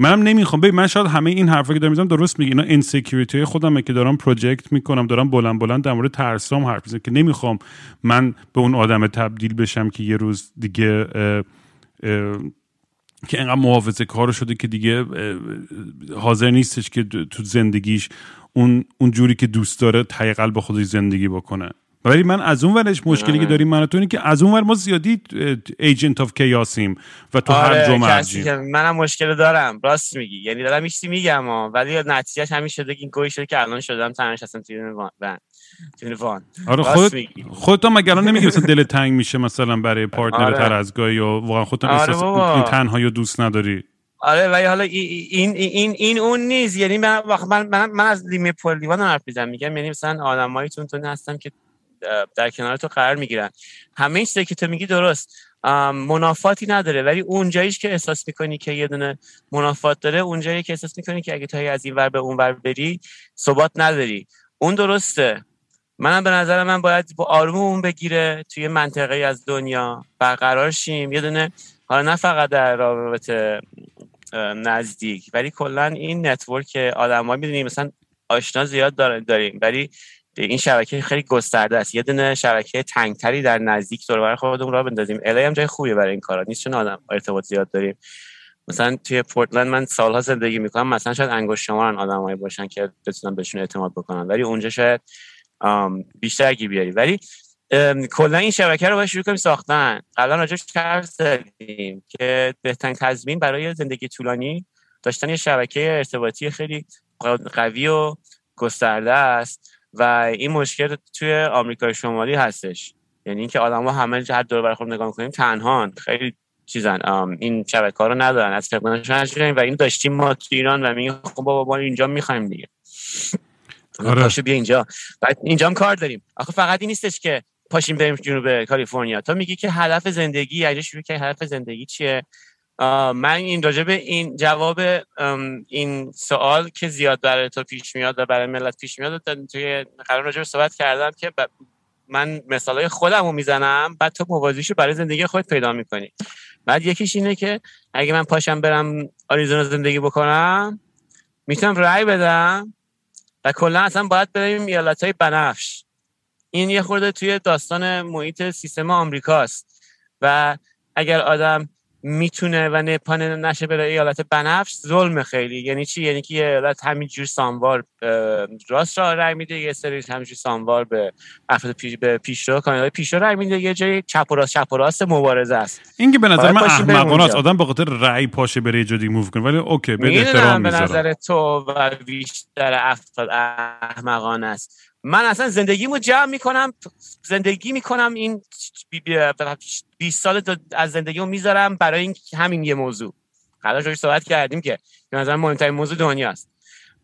منم نمی‌خوام. ببین من شاید همه این حرفا که دارم می‌زنم درست میگه اینا insecurity خودمه که دارم project می‌کنم دارم بلند بلند در مورد ترسام حرف می‌زنم که نمی‌خوام من به اون آدم تبدیل بشم که یه روز دیگه اه اه که انقدر محافظه کار شده که دیگه حاضر نیستش که تو زندگیش اون اون جوری که دوست داره تای قلب خودش زندگی بکنه. ولی من از اون ورش مشکلی که آره. داریم من تو که از اون ور ما زیادی ایجنت آف کیاسیم و تو هر آره، جا منم مشکل دارم. راست میگی. یعنی دارم ایشتی میگم ولی نتیجهش همین شده که این گوی شده که الان شدم تنش هستم توی وان آره خود خودت مگر نمیگی مثلا دل تنگ میشه مثلا برای پارتنر آره. تر از گاهی و واقعا خودت آره این تنهایی دوست نداری؟ آره ولی حالا این این این اون نیست. یعنی من من من از لیمه لیوان حرف می‌زنم. میگم یعنی مثلا آدمایی تون تون هستم که در کنار تو قرار می‌گیرن. همه این که تو میگی درست. منافاتی نداره ولی اون جاییش که احساس می‌کنی که یه دونه منافات داره اون جایی که احساس می‌کنی که اگه تا از این ور به اون ور بری ثبات نداری. اون درسته. منم به نظر من باید با آروم بگیره توی منطقه از دنیا. برقرار شیم. یه دونه حالا نه فقط در رابطه نزدیک ولی کلا این نتورک آدمایی می‌دونیم مثلا آشنا زیاد داریم ولی این شبکه خیلی گسترده است. یه دونه شبکه تنگتری در نزدیک دور برای خودمون را بندازیم. الی هم جای خوبی برای این کارا. نیست چون آدم ارتباط زیاد داریم. مثلا توی پورتلند من سالها زندگی می‌کنم. مثلا شاید انگشت شمارن آدمایی باشن که بتونن بهشون اعتماد بکنن. ولی اونجا شاید بیشتر اگه بیاری. ولی کلا این شبکه رو باید شروع کنیم ساختن. الان راجعش حرف زدیم که بهترین تضمین برای زندگی طولانی داشتن یه شبکه ارتباطی خیلی قوی و گسترده است. و این مشکل توی آمریکای شمالی هستش. یعنی اینکه آدما همه هر دور بر خود نگاه کنیم تنها خیلی چیزن این شبکه ها رو ندارن از فقدانشون و این داشتیم ما تو ایران و میگیم خب بابا ما اینجا می‌خوایم دیگه. آره. پاشو بیا اینجا. بعد اینجا هم کار داریم. آخه فقط این نیستش که پاشیم بریم جنوب کالیفرنیا. تو میگی که هدف زندگی اگه شروع که هدف زندگی چیه؟ من این راجع به این جواب این سوال که زیاد برای تو پیش میاد و برای ملت پیش میاد توی قرار راجع به صحبت کردم که من مثالای خودم رو می‌زنم بعد تو موازیشو برای زندگی خود پیدا می‌کنی. بعد یکیش اینه که اگه من پاشم برم آریزونا زندگی بکنم می‌تونم رای بدم و کلا اصلا باید بریم ایالت های بنفش. این یه خورده توی داستان محیط سیستم آمریکاست. و اگر آدم می‌تونه و نپانه نشه بره ایالت بنفش ظلم خیلی. یعنی چی؟ یعنی که یه ایالت همینجور سانوار راست را رای میده یه سری همینجور سانوار به افراد پیش به پیشرو کانال پیشرو رای میده یه جای چپ و راست چپ و راست مبارزه است. این که به نظر من احمقانه است. آدم به خاطر رای پاشه بره جدی موو کنه. ولی اوکی به احترام به نظر تو و بیشتر افراد احمقانه است. من اصلا زندگیمو جمع می‌کنم زندگی می‌کنم این 20 سال از زندگیمو می‌ذارم برای این همین یه موضوع. قرار روش صحبت کردیم که به نظر مهمترین موضوع دنیاست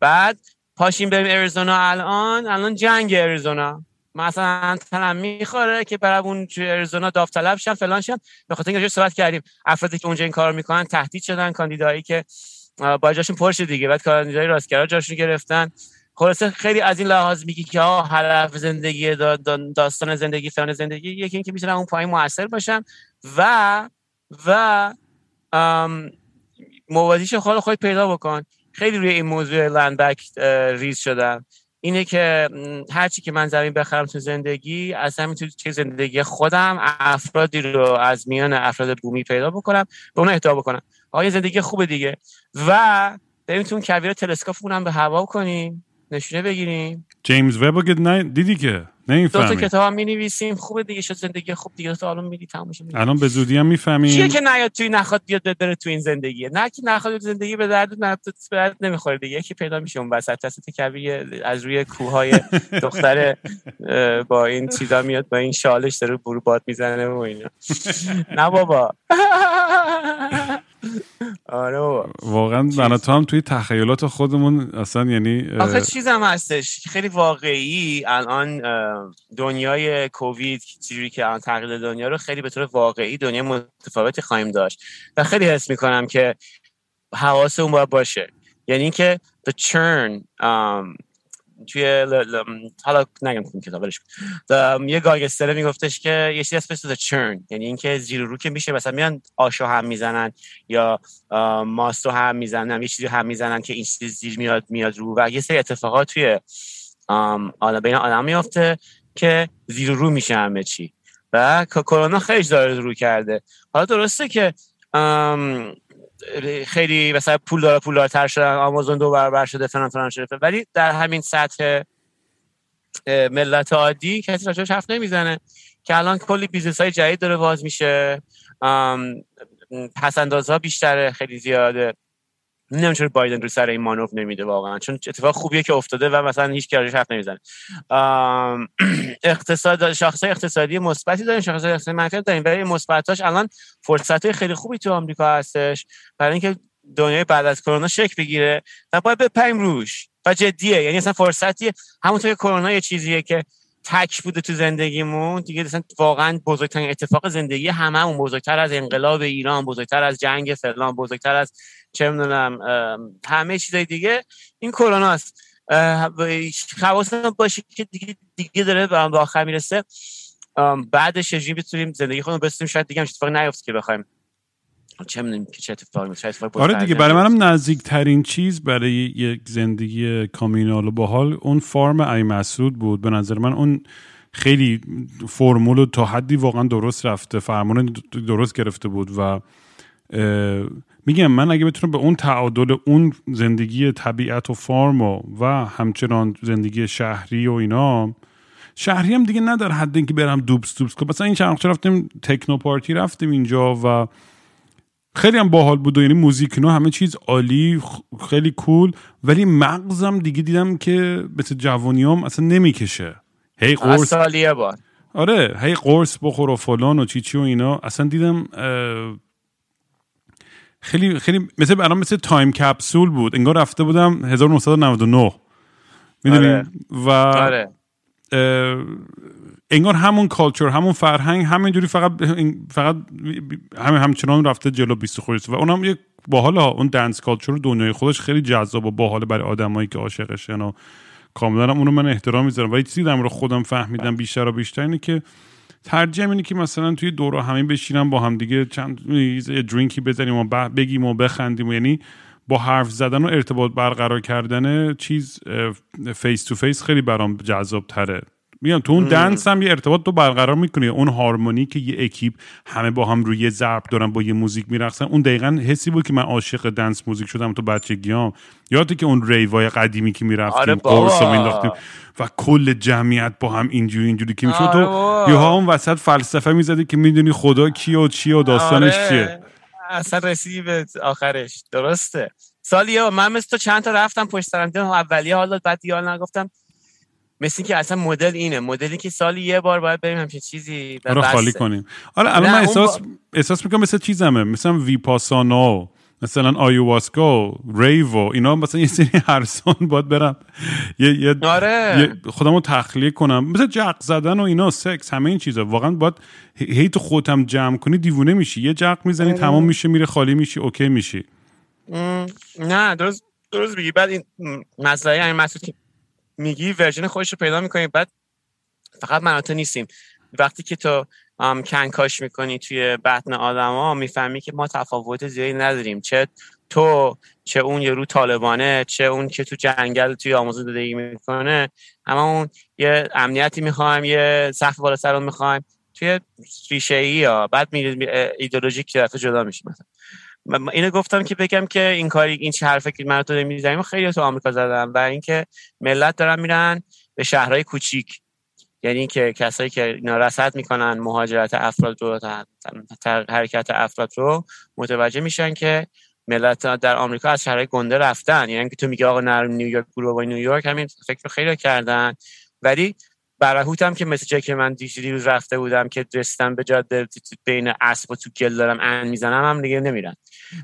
بعد پاشیم بریم اریزونا الان. الان جنگ اریزونا. مثلا تنم می‌خوره که برای اون اریزونا داوطلب شن فلان شن به خاطر اینکه صحبت کردیم افرادی که اونجا این کار می‌کنن تهدید شدن کاندیدایی که با جاشون پرش دیگه. بعد کاندیدای راستگرا جاشون گرفتن. خلاصه خیلی از این لحاظ میگی که ها هدف زندگی داستان زندگی فلان زندگی یکی اینکه می‌تونم اون پایین موثر باشم و و موازیش خود خود پیدا بکن. خیلی روی این موضوع لندبک ریز شدم. اینه که هرچی که من زمین بخرم تو زندگی از همین تو زندگی خودم افرادی رو از میان افراد بومی پیدا بکنم به اون اهدا بکنم. آیا زندگی خوبه دیگه. و بریم تو اون کویر تلسکوپ به هوا کنیم. نشونه بگیریم. جیمز وب که دیدی که؟ نمی‌فهمی دو تا کتاب می نویسیم خوبه دیگه شد زندگی خوب دیگه. تو الان میدی تموم الان به زودی هم می‌فهمیم. چیه که نیاد توی نخواد بیاد بره تو این زندگی؟ نه که نخواد زندگی به درد نه به درد نمی‌خوره دیگه. یکی پیدا میشه اون وسط. وسط کویر از روی کوههای دختر با این چیزا میاد با این شالش داره برو باد می‌زنه و اینا. نه بابا. آره واقعا من تو هم توی تخیلات خودمون اصلا یعنی آخه چیزم هستش. خیلی واقعی. الان دنیای کووید چیزی که الان تغییر دنیا رو خیلی به طور واقعی دنیا متفاوتی خواهیم داشت. و خیلی حس می‌کنم که حواس اون باید باشه. یعنی اینکه the churn توی حالا نگم کن. کتابش یه گاگستره میگفتش که یه چیزی اسمش چرن یعنی اینکه زیر رو که میشه مثلا میان آشو هم می‌زنن یا ماستو هم می‌زنن یه چیزی هم می‌زنن که این چیز زیر میاد میاد رو. و یه سری اتفاقات توی حالا بین آدم میافته که زیر رو میشه همه چی. و کرونا خیلی داره رو کرده. حالا درسته که خیلی مثلا پول داره پول تر شدن آمازون دو برابر شده فلان فلان شده. ولی در همین سطح ملت عادی کسی راجعش حرف نمی‌زنه که الان کلی business های جدید داره باز میشه. پسندازها بیشتره خیلی زیاده. نمی‌دونم چرا بایدن رو سر این مانوف نمیده واقعا. چون اتفاق خوبیه که افتاده و مثلا هیچ کی حرف نمی‌زنه. اقتصاد شاخص اقتصادی مثبتی داریم شاخص اقتصادی منفی داریم ولی مثبتاش الان فرصت خیلی خوبی تو آمریکا هستش. برای اینکه دنیای بعد از کرونا شک بگیره و باید بپریم روش. و جدیه. یعنی اصلا فرصتیه. همونطور که کرونا یه چیزیه که تک بوده تو زندگیمون. دیگه مثلا واقعا بزرگترین اتفاق زندگی هممون. بزرگتر از انقلاب ایران بزرگتر از جنگ فلان بزرگتر از چه می‌دونم همه چیزای دیگه. این کرونا است. حواسمون باشه که دیگه دیگه داره به آخر می‌رسه. بعدش چجوری بتونیم زندگی خودمون بسازیم؟ شاید دیگه هم اتفاقی نیفته که بخوایم. چه که چه اتفاقی میفته اتفاقی آره دیگه برای منم نزدیک ترین چیز برای یک زندگی کامینال و باحال اون فارم ای مسعود بود. به نظر من اون خیلی فرمول و تا حدی واقعا درست رفته فرمان درست گرفته بود و میگم من اگه بتونم به اون تعادل اون زندگی طبیعت و فارم و, و همچنان زندگی شهری و اینا شهری هم دیگه نداره حد اینکه برم دوبس دوبس کنم. مثلا این چند رفتیم تکنو پارتی رفتیم اینجا و خیلی هم باحال بود و یعنی موزیک نو همه چیز عالی خیلی کول ولی مغزم دیگه دیدم که مثل جوانیام اصلا نمی‌کشه. هی قرص آره هی قرص بخور و فلان و چی چی و اینا. اصلا دیدم خیلی خیلی مثل برام مثل time capsule بود. انگار رفته بودم 1999 می‌دونی؟ آره. و آره. انگار همون culture همون فرهنگ همینجوری فقط فقط همین همچنان رفته جلو بیست خورده و اونم یک باحال اون dance culture دنیای خودش خیلی جذاب و باحال برای آدمایی که عاشقشن و کاملا اونو من احترام می‌ذارم. ولی چیزی در خودم فهمیدم بیشتر و بیشتر اینه که ترجیح اینه که مثلا توی دور همین بشینم با هم دیگه چند یه drink ی بزنیم و بگیم و بخندیم و یعنی با حرف زدن و ارتباط برقرار کردن چیز face to face خیلی برام جذاب تره میگم تو اون dance هم یه ارتباط تو برقرار می‌کنی. اون هارمونی که یه اکیپ همه با هم روی یه ضرب دارن با یه موزیک میرقصن. اون دقیقا حسی بود که من عاشق dance music شدم تو بچگیام. یادی که اون ریوای قدیمی که می‌رفتیم آره قرص مینداختیم و کل جمعیت با هم اینجوری اینجوری که می‌شد تو آره یه اون وسط فلسفه می‌زدی که می‌دونی خدا کی و چی و داستانش آره. چیه. اصلا رسیدی به آخرش. درسته. سالی من مثل تو چند تا رفتم پشت سرم. اولیه حالا بعد دیال نگفتم مثل که اصلا مدل اینه. مدلی که سالی یه بار باید بریم همچین چیزی رو خالی کنیم. آره الان من احساس با... احساس می‌کنم مثل چیزمه. مثلا ویپاسانا مثلا آیواسکو ریو اینا مثلا یه سری هر باید برم. یه, یه, آره. خودمو تخلیه کنم. مثل جق زدن و اینا سکس همه این چیزا. واقعا باید هی تو خودم جمع کنی دیوونه میشی. یه جق می‌زنی تمام میشه میره خالی میشی اوکی میشی. نه درست درست بگی بعد این مسئله همین مسئله میگی ورژن خودش رو پیدا می‌کنی بعد فقط من تو نیستیم. وقتی که تو کنکاش می‌کنی توی بطن آدما می‌فهمی که ما تفاوت زیادی نداریم. چه تو چه اون یه رو طالبانه چه اون که تو جنگل توی آموزون زندگی می‌کنه. اما اون یه امنیتی می‌خوایم یه سقف بالا سر می‌خوایم. توی ریشه ای یا بعد می ایدئولوژیک طرف جدا میشیم. مثلا اینو گفتم که بگم که این کاری این چه حرفی که من تو می‌زنیم خیلی تو آمریکا زدم و اینکه ملت دارن میرن به شهرهای کوچیک. یعنی که کسایی که اینا رصد می‌کنن مهاجرت افراد رو حرکت افراد رو متوجه میشن که ملت در آمریکا از شهرهای گنده رفتن. یعنی که تو میگه آقا نرم نیویورک برو با نیویورک همین فکر رو خیلی کردن. ولی برهوت هم که مثل جایی که من دیروز رفته بودم که رستم به جاده بین اسب و تو گل دارم ان می‌زنم هم دیگه نمیرن.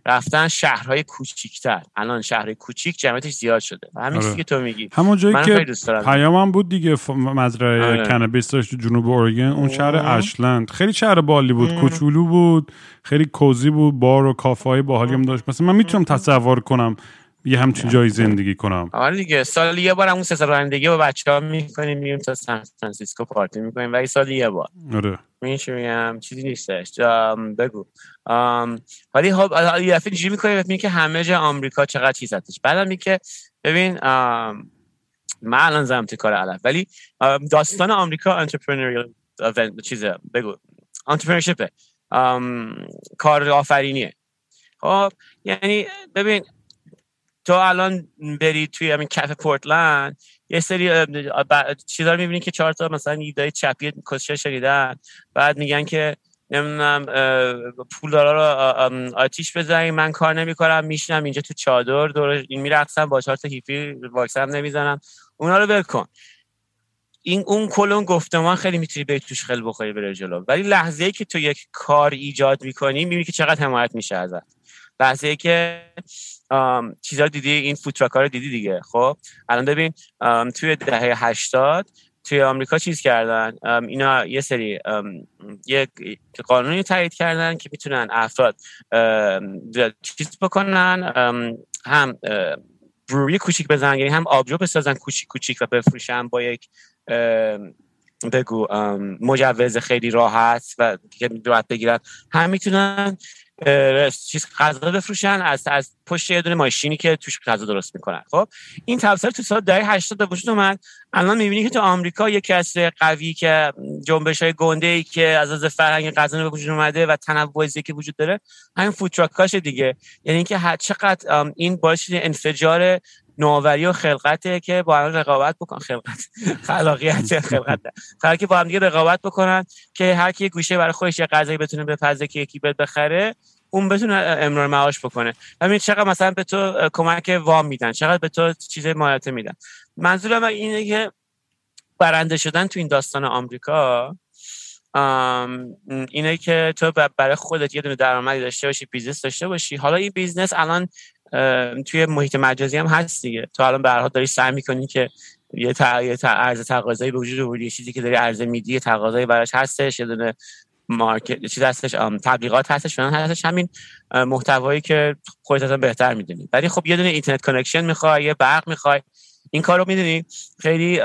رفتن شهرهای کوچیکتر. الان شهرهای کوچیک جمعیتش زیاد شده همین آره. که تو میگی. همون جایی که پیامم بود دیگه مزرعه آره. کنابیس داشت جنوب اورگن. اون شهر اشلند. خیلی شهر بالی بود کوچولو بود خیلی کوزی بود بار و کافه های باحالی هم داشت. مثلا من می‌تونم تصور کنم یه همچین جایی زندگی کنم. آره دیگه سال یه بار اون سه رانندگی با بچه ها می‌کنیم میریم تا سان فرانسیسکو پارتی می‌کنیم. ولی سال یه بار. آره. میگم؟ چیزی نیستش. بگو. ولی خب یه دفعه اینجوری می‌کنیم میگه که همه جا آمریکا چقدر چیز هستش. بعدم که ببین من الان زدم تو کار علف. ولی داستان آمریکا entrepreneurial چیزه بگو. entrepreneurship ه کار آفرینیه. خب یعنی ببین تو الان بری توی همین کف پورتلند یه سری چیزا رو می‌بینی که چهار تا مثلا ایده چپی کسشر شنیدن. بعد میگن که نمی‌دونم پولدارا رو آتیش بزنیم من کار نمی‌کنم میشنم اینجا تو چادر دور این میرقصم با چهار تا هیپی واکسن نمی‌زنم. اونا رو ول کن. این اون کلون گفتمان خیلی می‌تونی به توش خیلی بخوری بره جلو. ولی لحظه ای که تو یک کار ایجاد می‌کنی می‌بینی که چقدر حمایت میشه ازت. لحظه ای که چیزا دیدی؟ این فوتراک رو دیدی دیگه. خب الان ببین توی دهه 80 توی آمریکا چیز کردن؟ اینا یه سری یک قانونی تایید کردن که می‌تونن افراد چیز بکنن هم بروری کوچیک بزنن یعنی هم آبجو بسازن کوچیک کوچیک و بفروشن با یک بگو مجوز خیلی راحت و که راحت بگیرن. هم می‌تونن چیز غذا بفروشن از از پشت یه دونه ماشینی که توش غذا درست می‌کنن. خب این تفسیر تو سال دهه 80 به وجود اومد. الان می‌بینی که تو آمریکا یک کسر قوی که جنبش های گنده ای که از از فرهنگ غذا به وجود اومده و تنوع که وجود داره همین فوتراکاش دیگه. یعنی اینکه چقدر این باعث انفجار نوآوری و خلقته که با هم رقابت بکن. خلقت. خلاقیت خلقت خلقی که با هم دیگه رقابت بکنن که هر کی گوشه برای خودش یه غذایی بتونه بپزه که یکی بخره اون بتونه امرار معاش بکنه. همین چقدر مثلا به تو کمک وام میدن چقدر به تو چیز مالیاتی میدن. منظورم اینه که برنده شدن تو این داستان آمریکا اینه که تو برای خودت یه دونه درآمدی داشته باشی business داشته باشی. حالا این business الان توی محیط مجازی هم هست دیگه. تو الان به داری سعی می‌کنی که یه عرضه تقاضایی به وجود آوردی چیزی که داری عرضه میدی تقاضایی براش هستش یه دونه market چیز هستش تبلیغات هستش فلان هستش همین محتوایی که خودت اصلا بهتر می‌دونی. ولی خب یه دونه internet connection می‌خوای یه برق می‌خوای این کارو می‌دونی. خیلی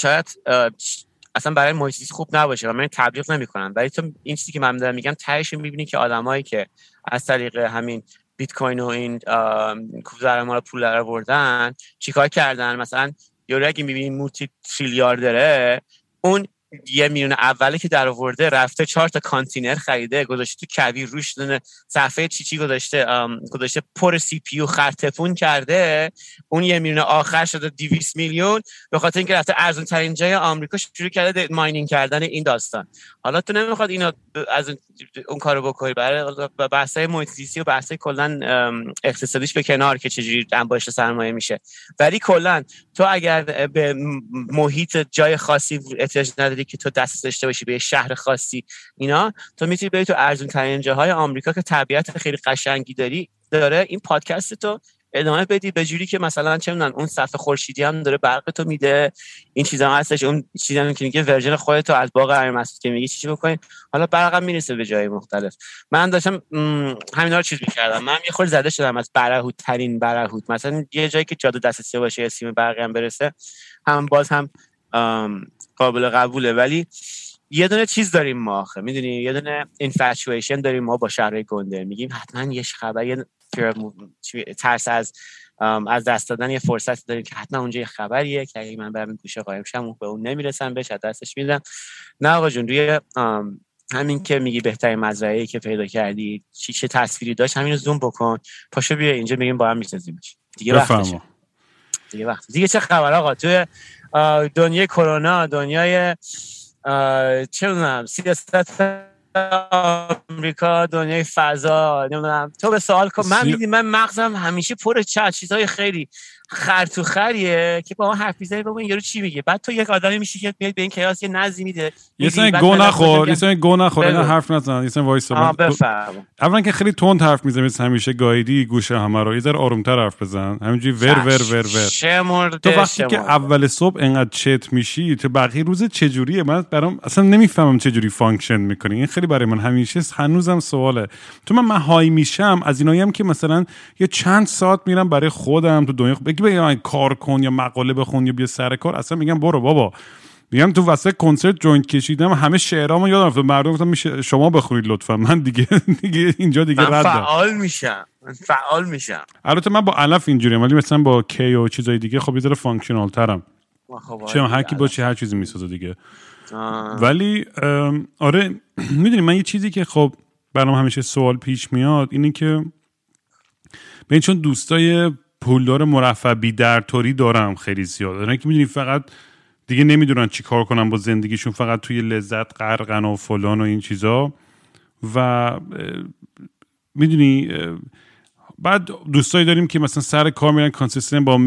شاید اصلا برای محیط خوب نباشه و من تبلیغ نمی‌کنم. ولی تو این چیزی که من دارم میگم تهش می‌بینی که آدمایی که از طریق همین بیت کوین و این کوزر ما رو پول آوردن چیکار کردن؟ مثلا یوری اگه می‌بینی موتی تریلیاردره اون یه میلیون اولی که در آورده رفته چهار تا کانتینر خریده گذاشته تو کویر روش دونه صفحه چی چی گذاشته گذاشته پر سی پی یو خرتپون کرده. اون یه میلیون آخر شده 200 میلیون. به خاطر اینکه رفته ارزون ترین جای آمریکا شروع کرده ماینینگ کردن این داستان. حالا تو نمی‌خواد اینو از اون کارو بکنی. برای بحثای محیط و بحثای کلا اقتصادیش به کنار که چجوری انباشت سرمایه میشه. ولی کلا تو اگر به محیط جای خاصی احتیاج نداری که تو دست داشته باشی به شهر خاصی اینا. تو می‌تونی بری تو ارزون ترین جاهای آمریکا که طبیعت خیلی قشنگی داری داره این پادکست تو ادامه بدی به جوری که مثلا چه می‌دونن اون صفحه خورشیدی هم داره برق تو میده. این چیزا هم هستش اون چیزا هم که میگه ورژن خودت از باغ امیر که میگی چی بکنین حالا برقم می‌رسه به جای مختلف. من داشتم همینا رو چیز می‌کردم. من یه خورده زده شدم از برهوت ترین برهوت مثلا یه جایی که جاده دسترسی باشه یه سیم برقی هم برسه هم باز هم قابل قبوله. ولی یه دونه چیز داریم ما آخه. می‌دونی؟ یه دونه اینفچویشن داریم ما با شهر گنده. میگیم حتما یه خبر یه ترس از از دست دادن یه فرصت داریم که حتما اونجا یه خبریه که اگه من برم گوشه قایم شم به اون نمی‌رسم بهش دستش میدم. نه آقا جون روی همین که میگی بهترین مزرعه که پیدا کردی چی چه تصویری داشت همین رو زوم بکن. پاشو بیا اینجا میگیم با هم میسازیمش دیگه وقتشه. دیگه وقت دیگه چه خبر آقا؟ توی دنیای کرونا دنیای چه می‌دونم سیاست آمریکا دنیای فضا نمی‌دونم. تو به سوال کن. من میدیم من مغزم همیشه پر چه چیزهای خیلی خر تو خریه که با ما حرف می‌زنی بابا این یارو چی میگه؟ بعد تو یک آدمی میشی که میاد به این کیاس یه نظمی میده. یه سن گو نخور یه سن گو نخور اینا حرف نزن یه سن وایس اولا که خیلی تند حرف می‌زنی مثل همیشه گایدی گوشه همه رو. یه ذره آرومتر حرف بزن. همینجوری ور ور ور ور. تو وقتی که اول صبح انقدر چت میشی تو بقیه روز چجوریه؟ من برام اصلا نمی‌فهمم چجوری فانکشن می‌کنی. این خیلی برای من همیشه هنوزم سواله. تو من من high میشم از اینایی هم که مثلا یه چند ساعت میرم برای خودم تو دنیا. بگی بگم کار کن یا مقاله بخون یا بیا سر کار؟ اصلا میگم برو بابا. میگم تو وسط کنسرت joint کشیدم همه شعرامو یادم رفت. مردم گفتم میشه شما بخورید لطفا. من دیگه دیگه اینجا دیگه من فعال میشم. من فعال میشم. البته من با علف اینجوری ولی مثلا با کی و چیزای دیگه خب یه ذره functional ترم خب چه هر کی باشه هر چیزی می‌سازه دیگه. ولی آره می‌دونی من یه چیزی که خب برام همیشه سوال پیش میاد اینه که به چون دوستای پولدار مرفع بی در توری دارم خیلی زیاد دارن که می‌دونی فقط دیگه نمی‌دونن چی کار کنن با زندگیشون فقط توی لذت غرقن و فلان و این چیزا. و می‌دونی بعد دوستایی داریم که مثلا سر کار میرن کانسیستن با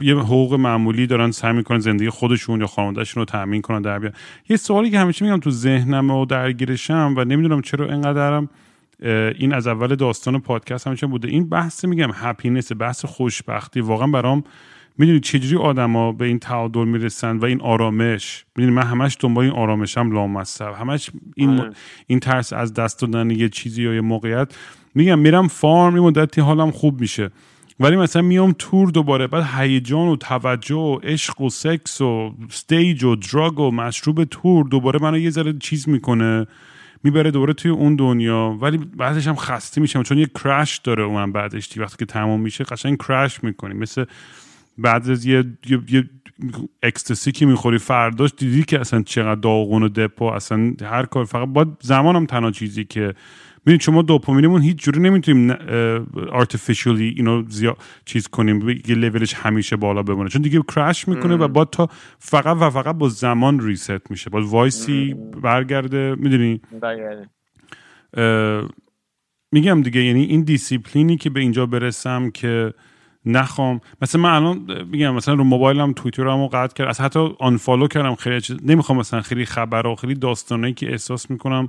یه حقوق معمولی دارن سعی می‌کنن زندگی خودشون یا خانوادهشون رو تامین کنن در بیان یه سوالی که همیشه میگم تو ذهنم و درگیرشم و نمی‌دونم چرا اینقدرم این از اول داستان پادکست همیشه بوده؟ این بحث میگم happiness بحث خوشبختی. واقعا برام می‌دونید چجوری آدما به این تعادل می‌رسن و این آرامش؟ می‌دونید من همش دنبال این آرامشم لامصب. همش این آره. این ترس از دست دادن یه چیزی یا یه موقعیت. میگم میرم farm این مدتی حالم خوب میشه. ولی مثلا میام تور دوباره بعد هیجان و توجه و عشق و سکس و stage و drug و مشروب تور دوباره منو یه ذره چیز می‌کنه. می‌بره دوباره توی اون دنیا ولی بعدش هم خسته میشم چون یه کرش داره اون بعدش وقتی که تمام میشه قشنگ کرش می‌کنی. مثل بعد از یه, یه, یه اکستسی که می‌خوری فرداش دیدی که اصلا چقدر داغون و دپو اصلا هر کار فقط با زمانم تنها چیزی که ببینید شما دوپامینمون هیچ جوری نمی‌تونیم آرتفیشیالی اینو زیاد چیز کنیم. یه لولش همیشه بالا بمونه. چون دیگه کرش می‌کنه و با تا فقط و فقط با زمان reset میشه. با وایسی برگرده می‌دونی؟ میگم دیگه یعنی این دیسیپلینی که به اینجا برسم که نخوام. مثلا من الان میگم مثلا رو موبایلم توییترمو قطع کرد. از حتی unfollow کردم. خیلی نمی‌خوام مثلا خیلی خبر و خیلی داستانه که احساس می‌کنم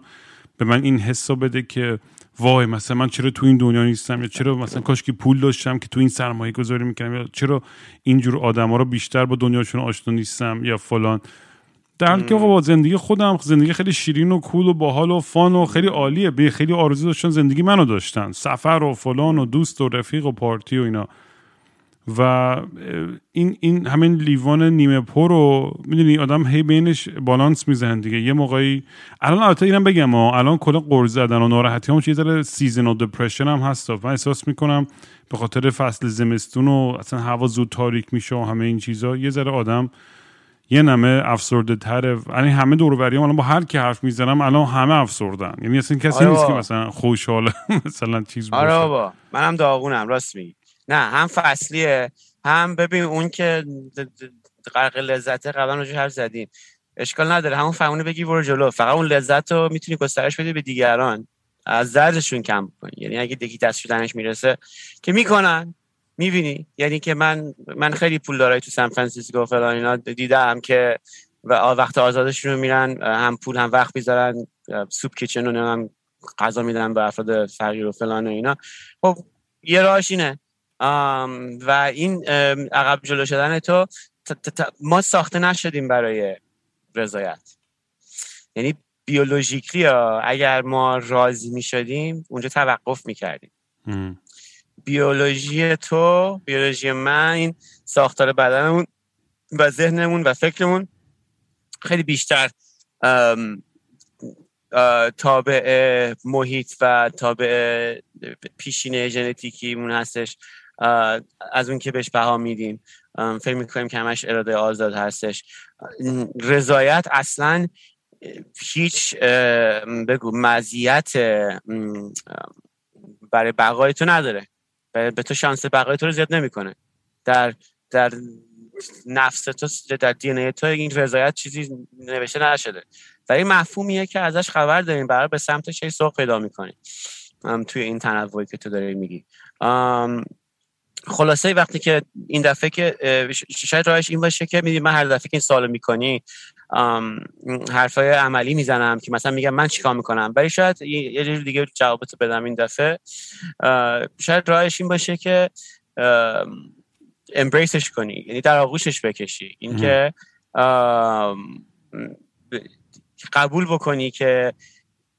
به من این حسو بده که وای مثلا من چرا تو این دنیا نیستم؟ یا چرا مثلا کاش که پول داشتم که تو این سرمایه گذاری می‌کنم یا چرا اینجور آدما رو بیشتر با دنیاشون آشنا نیستم؟ یا فلان. در حالی که با زندگی خودم زندگی خیلی شیرین و cool و باحال و fun و خیلی عالیه. به خیلی آرزو داشتن زندگی منو داشتن. سفر و فلان و دوست و رفیق و پارتی و اینا. و این این همین لیوان نیمه پر رو می‌دونی آدم هی بینش بالانس می‌زنه دیگه. یه موقعی الان البته اینم بگم الان کلا غر زدن و ناراحتی هم چیز season و depression هم هست من احساس می‌کنم به خاطر فصل زمستون و اصلا هوا زود تاریک میشه و همه این چیزا یه ذره آدم یه نمه افسرده تره. یعنی همه دور الان با هر کی حرف می‌زنم الان همه افسردن. یعنی اصلا کسی آره نیست که مثلا خوشحال مثلا چیز باشه. آره بابا. منم داغونم راست میگی. نه هم فصلیه. هم ببین اون که غرق لذته قبلا رو هر زدیم. اشکال نداره همون فهمونه بگی برو جلو. فقط اون لذت رو می‌تونی گسترش بدی به دیگران. از دردشون کم کنی یعنی اگه دیگه دست شدنش می‌رسه که می‌کنن. می‌بینی؟ یعنی که من من خیلی پول دارای تو سان فرانسیسکو فلان اینا. دیدم که و وقت آزادشون رو میرن هم پول هم وقت می‌ذارن. سوپ کیچن رو هم غذا میدن به افراد فقیر و فلان و اینا. خب یه راهش اینه. و این عقب جلو شدن تو ما ساخته نشدیم برای رضایت. یعنی بیولوژیکلی اگر ما راضی می شدیم اونجا توقف می کردیم بیولوژی تو بیولوژی من این ساختار بدنمون و ذهنمون و فکرمون خیلی بیشتر تابع محیط و تابع پیشینه ژنتیکیمون هستش. از اون که بهش بها میدیم. فکر می‌کنیم که همش اراده آزاد هستش. رضایت اصلا هیچ بگو مزیت برای بقای تو نداره به تو شانس بقای تو رو زیاد نمی‌کنه. در در نفس تو در دی تو این رضایت چیزی نوشته نشده. و این مفهومیه که ازش خبر داریم برای به سمت چه سوق پیدا می‌کنیم. توی این تنوعی که تو داری میگی. خلاصه وقتی که این دفعه که شاید راهش این باشه که میدی من هر دفعه که این سوالو می‌کنی حرفای عملی می‌زنم که مثلا میگم من چیکار می‌کنم؟ ولی شاید یه جور دیگه جوابتو بدم این دفعه. شاید راهش این باشه که امبریسش کنی یعنی در آغوشش بکشی. اینکه قبول بکنی که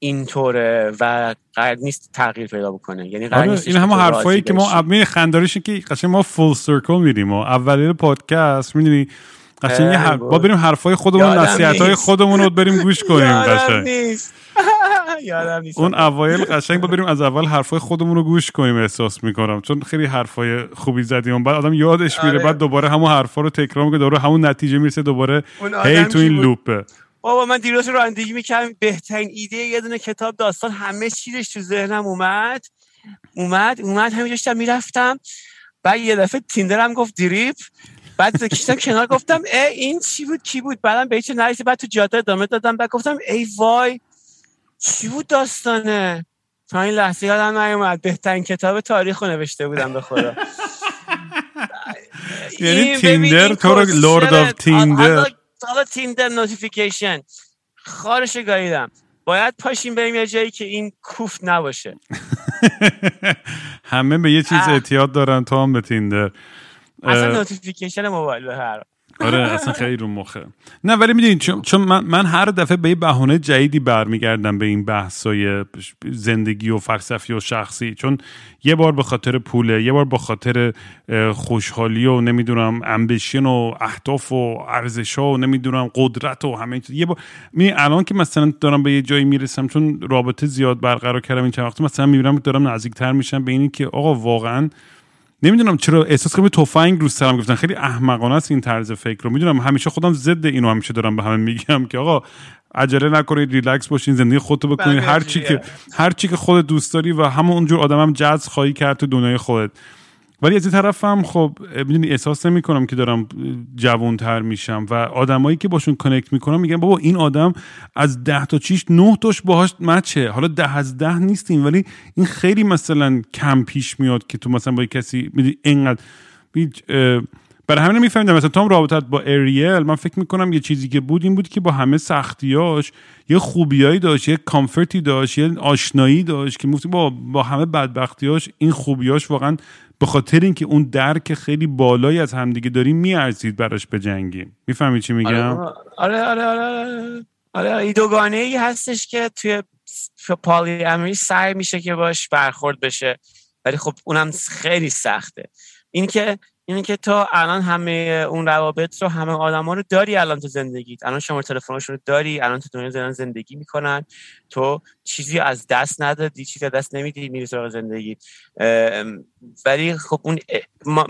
اینطوره و قرار نیست تغییر پیدا بکنه. یعنی قرار آره این همه حرفایی که ما می خنداریش که قشنگ ما فول سرکل میریم و اولیل پادکست می‌دونی؟ قشنگ هر... با بریم حرفای خودمون نصیحت های خودمون رو بریم گوش کنیم قشنگ. اون اوایل قشنگ با بریم از اول حرفای خودمون رو گوش کنیم احساس می‌کنم. چون خیلی حرفای خوبی زدیم. بعد آدم یادش میره آره. بعد دوباره همون حرفا رو تکرار می‌کنه دوباره همون نتیجه می‌رسه دوباره هی تو این لوپه. بابا من دیروز رانندگی می‌کردم. بهترین ایده یه دونه کتاب داستان همه چیزش تو ذهنم اومد. اومد اومد. همینجا داشتم می‌رفتم. بعد یه دفعه تیندرم گفت دریپ. بعد کشتم کنار گفتم ای این چی بود کی بود؟ بعدم به هیچ نرسید. بعد تو جاده ادامه دادم. بعد گفتم ای وای چی بود داستانه؟ تا این لحظه یادم نیومد. بهترین کتاب تاریخ رو نوشته بودم به خدا. یعنی تیندر تو رو Lord of Tinder حالا تیندر notification خوارشو گاییدم. باید پاشیم بریم یه جایی که این کوفت نباشه. همه به یه چیز اعتیاد دارن تو هم به تیندر. اصلا notification موبایل به هر آره اصلا خیلی رو مخه. نه ولی می‌دونید چون, چون من, من هر دفعه به یه بهانه جدیدی برمیگردم به این بحثای زندگی و فلسفی و شخصی. چون یه بار به خاطر پوله یه بار به خاطر خوشحالی و نمی‌دونم ambition و اهداف و ارزش و نمی‌دونم قدرت و همه یه بار الان که مثلا دارم به یه جایی می‌رسم چون رابطه زیاد برقرار کردم این چند وقت مثلا می‌بینم دارم نزدیکتر میشم به اینی که آقا واقعا نمی‌دونم چرا احساس کنم تفنگ رو سرم گفتن خیلی احمقانه است این طرز فکر رو. می‌دونم همیشه خودم ضد اینو همیشه دارم به همه میگم که آقا عجله نکنید ریلکس باشین زندگی خودتو بکنید هر چی که هر چی که خودت دوست داری و همون اونجور آدمم هم جذب خواهی کرد تو دنیای خودت. ولی از این طرف هم خب می‌دونی احساس نمی کنم که دارم جوانتر میشم و آدمایی که باشون کنکت می‌کنم میگن بابا این آدم از ده تا چیش نه تاش باهاش مچه حالا ده از ده نیستیم ولی این خیلی مثلا کم پیش میاد که تو مثلا با کسی می‌دونی اینقدر. برای همین میفهمیدم مثلا تو رابطت با اریل من فکر می‌کنم یه چیزی که بود این بود که با همه سختیاش یه خوبیایی داشت یه کامفورتی داشت یه آشنایی داشت که با با همه بدبختیاش این خوبیاش واقعا به خاطر اینکه اون درک خیلی بالایی از همدیگه داریم میارزید براش بجنگیم می‌فهمی چی میگم؟ آره آره آره آره, آره, آره. دوگانه ای هستش که توی پالی امری سعی میشه که باش برخورد بشه. ولی خب اونم خیلی سخته. این که اینه که تو الان همه اون روابط رو همه آدما رو داری الان تو زندگیت. الان شما تلفنشون رو داری الان تو دنیا زندگی می‌کنن. تو چیزی از دست ندادی چیزی از دست نمیدی میری سراغ زندگی ولی خب اون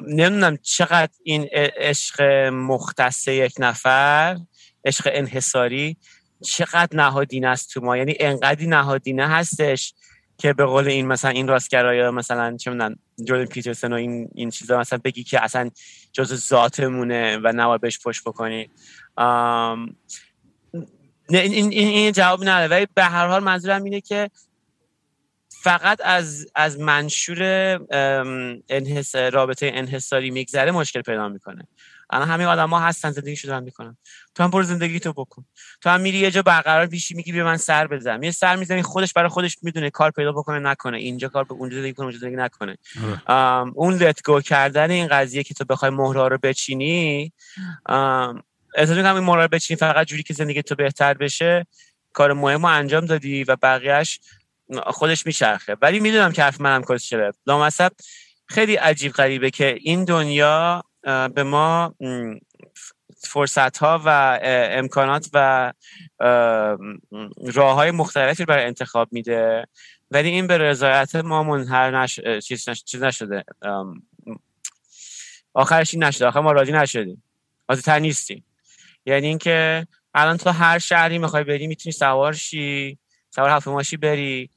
نمی‌دونم چقدر این عشق مختص یک نفر عشق انحصاری چقدر نهادینه است تو ما. یعنی انقدی نهادینه هستش که به قول این مثلا این راستگرایی مثلا چه می‌دونم جوردن پیترسن و این این چیزا مثلا بگی که اصلا جز ذاتمونه و نباید بهش پشت بکنی. این, این, این جواب نداره. ولی به هر حال منظورم اینه که فقط از از منشور انحص... رابطه انحصاری میگذره مشکل پیدا می‌کنه. الان همه آدم ها هستن زندگی دارن می‌کنن. تو هم برو زندگی تو بکن. تو هم میری یه جا برقرار بیشی میگی به من سر بزن یه سر می‌زنی خودش برای خودش می‌دونه کار پیدا بکنه نکنه. اینجا کار به اونجا زندگی کنه اونجا زندگی نکنه. آره. اون لت گو کردن این قضیه که تو بخوای مهرا رو بچینی احساس می‌کنم این مهرا رو بچینی فقط جوری که زندگی تو بهتر بشه. کار مهم رو انجام دادی و بقیهش خودش میچرخه. ولی می‌دونم که حرف منم کسچره لامصب خیلی عجیب غریبه که این دنیا به ما فرصت ها و امکانات و راه های مختلفی برای انتخاب میده. ولی این به رضایت ما منحر نش... چیز, چیز نشده. آخرش این نشده. آخر ما راضی نشدیم. راضی تر نیستیم. یعنی اینکه الان تو هر شهری می‌خوای بری می‌تونی سوار شی. سوار هفت بری.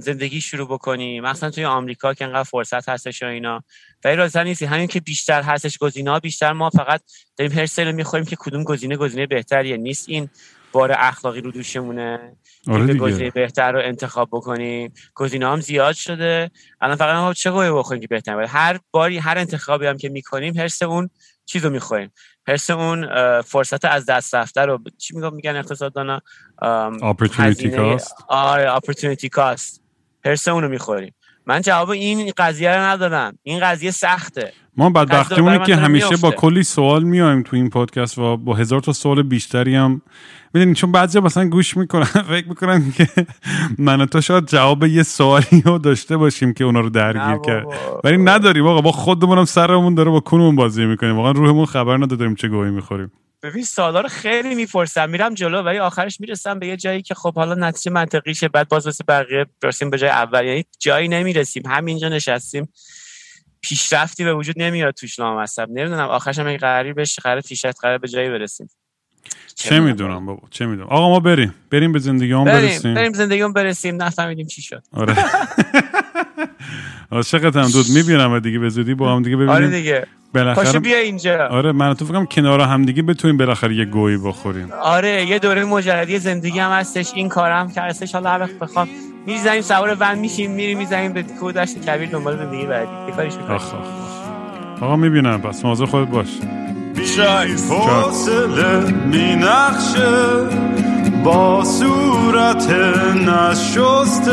زندگی شروع بکنی مثلا توی آمریکا که انقدر فرصت هستش و اینا. ولی راضی نیستی. همین که بیشتر هستش گزینه ها بیشتر ما فقط داریم هر سری می‌خوریم که کدوم گزینه گزینه بهتریه. نیست این بار اخلاقی رو دوشمونه. آره گزینه بهتر رو انتخاب بکنیم. گزینه هم زیاد شده. الان فقط ما چه گویی بخوریم که بهتر؟ هر باری هر انتخابی هم که می‌کنیم حرس اون چیزو می‌خوریم حرس اون فرصت از دست رفته رو چی میگم میگن اقتصاددانا؟ opportunity cost. آره opportunity cost. حرس اونو می‌خوریم. من جواب این قضیه رو ندارم این قضیه سخته. ما بدبختیمونه که همیشه با کلی سوال میایم تو این پادکست و با هزار تا سوال بیشتری هم. می‌دونین چون بعضی مثلا گوش می‌کنن فکر می‌کنن که من تو شاید جواب یه سوالی رو داشته باشیم که اونا رو درگیر کرد. ولی نداریم آقا با خودمونم سرمون داره با کنمون بازی می‌کنیم. واقعا روحمون خبر نداریم چه گویی می‌خوریم. ببین سوالا رو خیلی می‌پرسم. میرم جلو ولی آخرش می‌رسم به یه جایی که خب حالا نتیجه منطقیشه بعد باز واسه بقیه برسیم به جای اول. یعنی جایی نمی‌رسیم. همینجا نشستیم. پیشرفتی به وجود نمیاد توش نامصب. نمی‌دونم آخرش هم قراری بشه قرار پیشرفت قرار به جایی برسیم. چه می‌دونم بابا چه می‌دونم. آقا ما بریم. بریم به زندگی هم برسیم. بریم زندگی هم برسیم. نفهمیدیم چی شد. آره. عاشقت هم. دود می‌بینم دیگه به زودی با هم دیگه ببینیم. آره دیگه. بالاخره بیا اینجا. آره من تو فکرم کنار هم دیگه بتونیم بالاخره یه گویی بخوریم. آره یه دوره مجردی زندگی هم هستش این کارم که هستش حالا هر وقت بخوام می‌زنیم سوار ون میشیم میریم می‌زنیم به کودشت کبیر دنبال زندگی بعدی. یه کاریش آقا می‌بینم. پس موضوع خودت باش. بیشای فاصله می نخشه با صورت نشسته.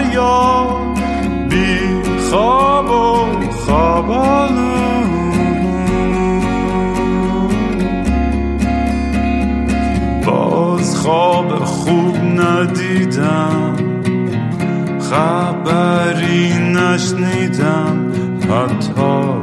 دریا بی خواب و خوابالود باز خواب خوب ندیدم خبری نشنیدم حتی